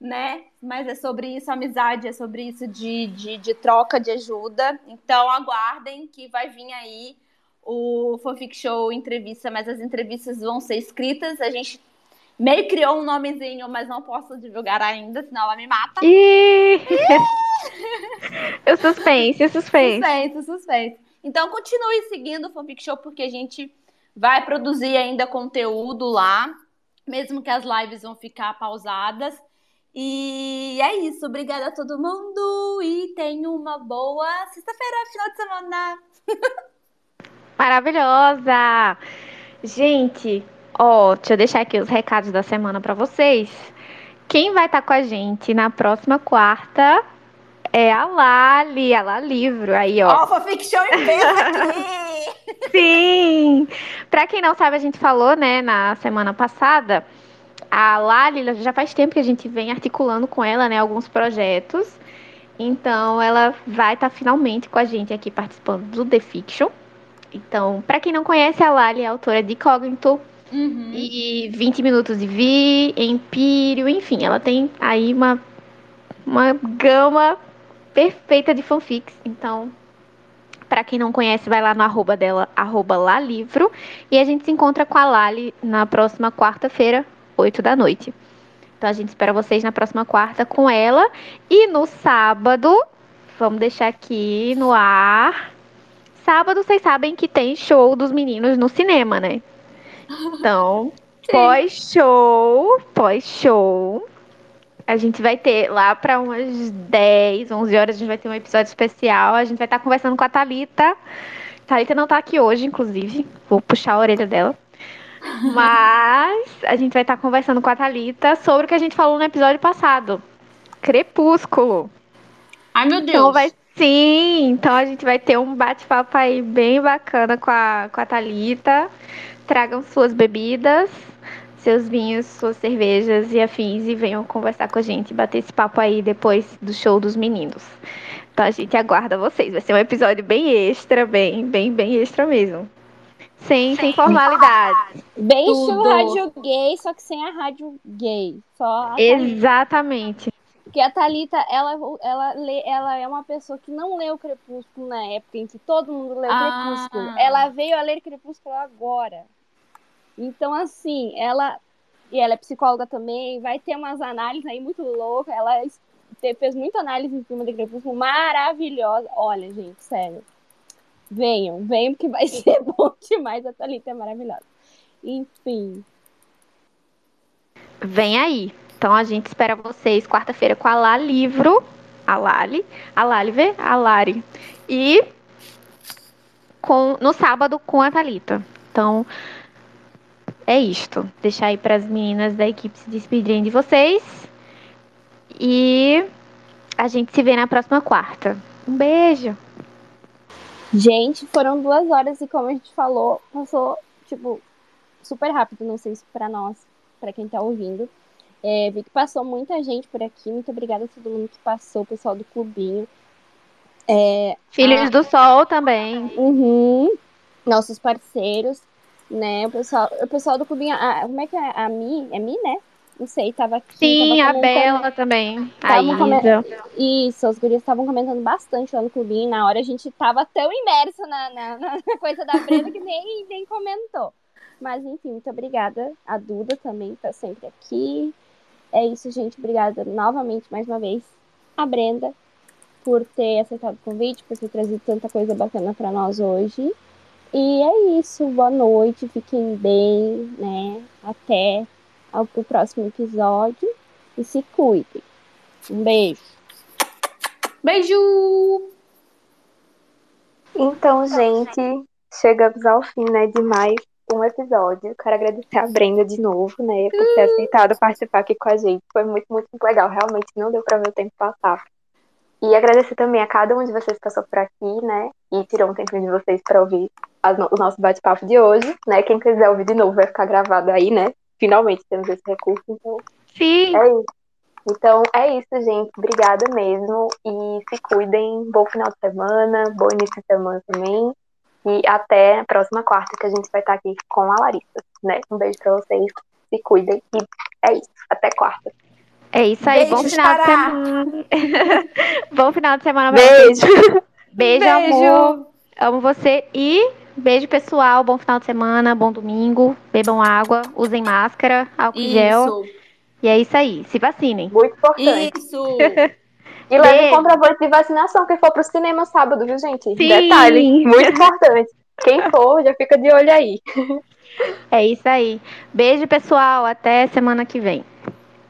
[SPEAKER 2] né? Mas é sobre isso, amizade, é sobre isso de, de, de troca, de ajuda. Então aguardem que vai vir aí o Fanfic Show entrevista, mas as entrevistas vão ser escritas. A gente Meio criou um nomezinho, mas não posso divulgar ainda, senão ela me mata.
[SPEAKER 1] Ih! eu suspense, eu suspense.
[SPEAKER 2] Suspense, suspense. Então continue seguindo o Fanfic Show, porque a gente vai produzir ainda conteúdo lá, mesmo que as lives vão ficar pausadas. E é isso. Obrigada a todo mundo e tenha uma boa sexta-feira, final de semana.
[SPEAKER 1] Maravilhosa! Gente, Ó, deixa eu deixar aqui os recados da semana para vocês. Quem vai estar tá com a gente na próxima quarta é a Lali, a Lali Livro. Aí, ó.
[SPEAKER 2] Ó, oh, aqui!
[SPEAKER 1] Sim! Pra quem não sabe, a gente falou, né, na semana passada. A Lali, já faz tempo que a gente vem articulando com ela, né, alguns projetos. Então, ela vai estar tá finalmente com a gente aqui participando do The Fiction. Então, para quem não conhece, a Lali é autora de Cognito,
[SPEAKER 2] Uhum.
[SPEAKER 1] E 20 minutos de Vi, Empírio, enfim, ela tem aí uma, uma gama perfeita de fanfics. Então, para quem não conhece, vai lá no arroba dela, arroba Lalivro. E a gente se encontra com a Lali na próxima quarta-feira, 8 da noite. Então a gente espera vocês na próxima quarta com ela. E no sábado, vamos deixar aqui no ar. Sábado, vocês sabem que tem show dos meninos no cinema, né? Então, pós-show, pós-show, a gente vai ter lá para umas 10, 11 horas, a gente vai ter um episódio especial. A gente vai estar conversando com a Thalita. Thalita não tá aqui hoje, inclusive. Vou puxar a orelha dela. Mas a gente vai estar conversando com a Thalita sobre o que a gente falou no episódio passado. Crepúsculo.
[SPEAKER 2] Ai, meu Deus.
[SPEAKER 1] Então vai sim, então a gente vai ter um bate-papo aí bem bacana com a, com a Thalita. Tragam suas bebidas, seus vinhos, suas cervejas e afins e venham conversar com a gente, bater esse papo aí depois do show dos meninos. Então a gente aguarda vocês. Vai ser um episódio bem extra, bem, bem, bem extra mesmo. Sem, sem formalidade.
[SPEAKER 3] Bem
[SPEAKER 1] Tudo.
[SPEAKER 3] estilo rádio gay, só que sem a rádio gay. Só.
[SPEAKER 1] Exatamente.
[SPEAKER 3] Porque a Thalita, ela, ela, lê, ela é uma pessoa que não leu Crepúsculo na época em que todo mundo leu
[SPEAKER 2] Ah.
[SPEAKER 3] Crepúsculo. Ela veio a ler Crepúsculo agora. Então, assim, ela. E ela é psicóloga também, vai ter umas análises aí muito loucas. Ela fez muita análise em cima de Crepúsculo, maravilhosa. Olha, gente, sério. Venham, venham, porque vai ser bom demais. A Thalita é maravilhosa. Enfim.
[SPEAKER 1] Vem aí. Então a gente espera vocês quarta-feira com a Lá Livro, a Lali, a Laliver, a Lari. E com, no sábado com a Thalita. Então é isto. Deixar aí para as meninas da equipe se despedirem de vocês. E a gente se vê na próxima quarta. Um beijo.
[SPEAKER 3] Gente, foram duas horas e como a gente falou, passou, tipo, super rápido. Não sei se pra nós, pra quem tá ouvindo. É, vi que passou muita gente por aqui. Muito obrigada a todo mundo que passou, o pessoal do clubinho. É,
[SPEAKER 1] Filhos
[SPEAKER 3] Ah.
[SPEAKER 1] do Sol também.
[SPEAKER 3] uhum, nossos parceiros, né? O pessoal, o pessoal do clubinho. A, como é que é? A Mi? É Mi, né? Não sei, tava aqui.
[SPEAKER 1] Sim,
[SPEAKER 3] tava
[SPEAKER 1] a Bela também. A Isa.
[SPEAKER 3] Isso, as gurias estavam comentando bastante lá no clubinho. Na hora a gente tava tão imersa na, na, na coisa da Brenda que nem, nem comentou. Mas enfim, muito obrigada. A Duda também tá sempre aqui. É isso, gente. Obrigada novamente, mais uma vez, a Brenda, por ter aceitado o convite, por ter trazido tanta coisa bacana pra nós hoje. E é isso. Boa noite, fiquem bem, né? Até ao, o próximo episódio. E se cuidem. Um beijo.
[SPEAKER 2] Beijo!
[SPEAKER 4] Então, gente, chegamos ao fim, né, de mais um episódio. Quero agradecer a Brenda de novo, né, por ter aceitado participar aqui com a gente. Foi muito, muito legal. Realmente não deu pra ver o tempo passar. E agradecer também a cada um de vocês que passou por aqui, né, e tirou um tempinho de vocês pra ouvir as no- o nosso bate-papo de hoje, né. Quem quiser ouvir de novo vai ficar gravado aí, né. Finalmente temos esse recurso, então
[SPEAKER 1] Sim.
[SPEAKER 4] é isso. Então é isso, gente. Obrigada mesmo. E se cuidem. Bom final de semana, bom início de semana também. E até a próxima quarta que a gente vai estar aqui com a Larissa, né? Um beijo pra vocês. Se cuidem. E é isso. Até quarta.
[SPEAKER 1] É isso aí. Bom
[SPEAKER 2] Beijos,
[SPEAKER 1] final de semana. Bom final de semana vocês.
[SPEAKER 4] Beijo.
[SPEAKER 1] Beijo, amor. Amo você. E beijo, pessoal. Bom final de semana, bom domingo. Bebam água, usem máscara, álcool em gel.
[SPEAKER 2] Isso!
[SPEAKER 1] E é isso aí. Se vacinem.
[SPEAKER 4] Muito importante.
[SPEAKER 2] Isso!
[SPEAKER 4] E leve
[SPEAKER 1] Beijo.
[SPEAKER 4] comprovante de vacinação, que for pro cinema sábado, viu, gente?
[SPEAKER 1] Sim.
[SPEAKER 4] Detalhe. Muito importante. Quem for, já fica de olho aí.
[SPEAKER 1] É isso aí. Beijo, pessoal. Até semana que vem.